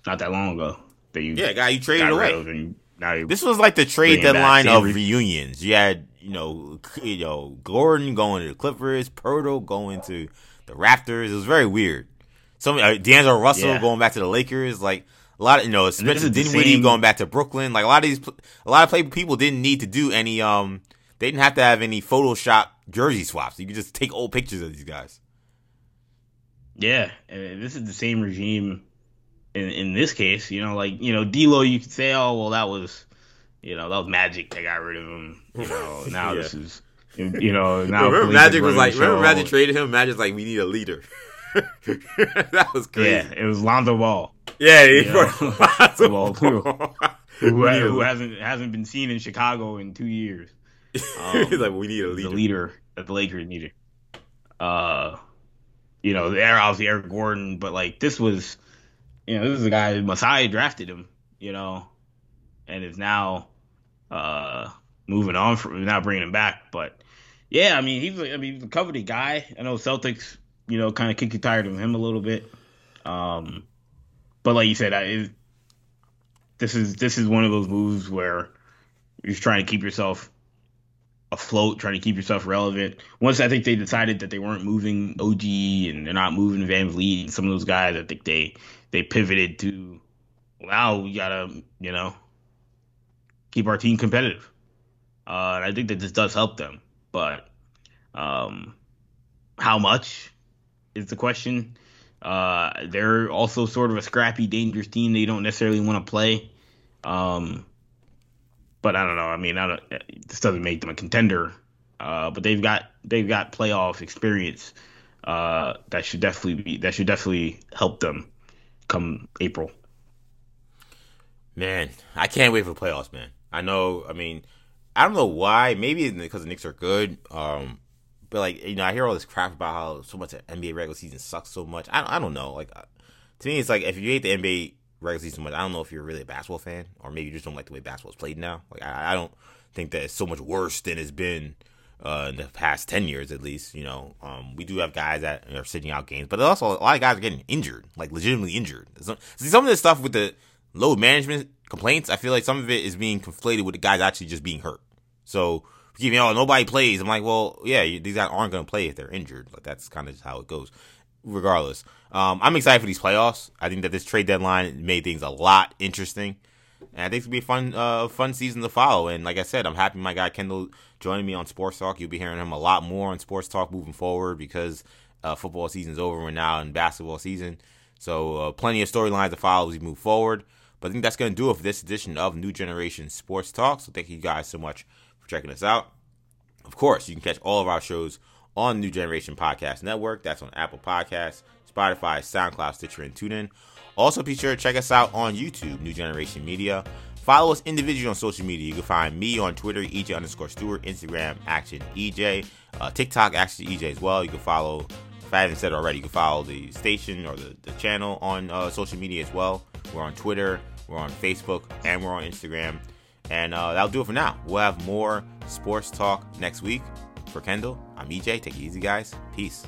not that long ago that you Yeah, guy, you traded away. and now you This was like the trade deadline of reunions. You had, you know, you know, Gordon going to the Clippers, Poeltl going to the Raptors. It was very weird. Some uh, D'Angelo Russell Yeah. going back to the Lakers. Like a lot of, you know, Spencer Dinwiddie same- going back to Brooklyn. Like a lot of these, a lot of play people didn't need to do any. Um, they didn't have to have any Photoshop jersey swaps. You could just take old pictures of these guys. Yeah, this is the same regime in in this case, you know, like, you know, D'Lo you could say, "Oh, well that was, you know, that was Magic that got rid of him." You know, now Yeah. this is you know, now remember Magic was like, remember. Magic traded him. Magic's like, we need a leader. that was crazy. Yeah, it was Lonzo Ball. Yeah, he You know, well, who- Who, We who hasn't hasn't been seen in Chicago in two years. Um, He's like, we need a leader. the leader. that the Lakers needed. Uh, you know, obviously Eric Gordon, but like this was, you know, this is a guy Masai drafted him, you know, and is now uh moving on from now bringing him back. But yeah, I mean, he's I mean he's a coveted guy. I know Celtics, you know, kind of kicked tired of him a little bit. Um, but like you said, I, it, this is this is one of those moves where you're just trying to keep yourself afloat, trying to keep yourself relevant. Once I think they decided that they weren't moving OG and they're not moving VanVleet and some of those guys, I think they they pivoted to now we gotta you know keep our team competitive. Uh, and I think that this does help them, but um, how much is the question. Uh, they're also sort of a scrappy, dangerous team. They don't necessarily want to play. Um, but I don't know. I mean, I this doesn't make them a contender. Uh, but they've got they've got playoff experience. Uh, that should definitely be that should definitely help them come April. Man, I can't wait for playoffs, man. I know. I mean, I don't know why. Maybe because the Knicks are good. Um, but like you know, I hear all this crap about how so much NBA regular season sucks so much. I don't, I don't know. Like uh, to me, it's like if you hate the NBA regular season so much, I don't know if you're really a basketball fan, or maybe you just don't like the way basketball's played now. Like I, I don't think that it's so much worse than it's been uh, in the past ten years, at least. You know, um, we do have guys that are sitting out games, but also a lot of guys are getting injured, like legitimately injured. Some, see, some of this stuff with the load management complaints, I feel like some of it is being conflated with the guys actually just being hurt. So you know, nobody plays. I'm like, well, yeah, these guys aren't going to play if they're injured. Like that's kind of how it goes. Regardless, um, I'm excited for these playoffs. I think that this trade deadline made things a lot interesting, and I think it's gonna be a fun, uh, fun season to follow. And like I said, I'm happy my guy Kendall joining me on Sports Talk. You'll be hearing him a lot more on Sports Talk moving forward because uh, football season's over. We're now in basketball season, so uh, plenty of storylines to follow as we move forward. But I think that's going to do it for this edition of New Generation Sports Talk. So thank you guys so much for checking us out. Of course, you can catch all of our shows on New Generation Podcast Network. That's on Apple Podcasts, Spotify, SoundCloud, Stitcher, and TuneIn. Also, be sure to check us out on YouTube, New Generation Media. Follow us individually on social media. You can find me on Twitter, EJ underscore Stewart, Instagram, Action EJ, uh, TikTok, Action EJ as well. You can follow, if I haven't said already, you can follow the station or the, the channel on uh, social media as well. We're on Twitter, we're on Facebook, and we're on Instagram. And uh, that'll do it for now. We'll have more sports talk next week. For Kendall, I'm EJ. Take it easy, guys. Peace.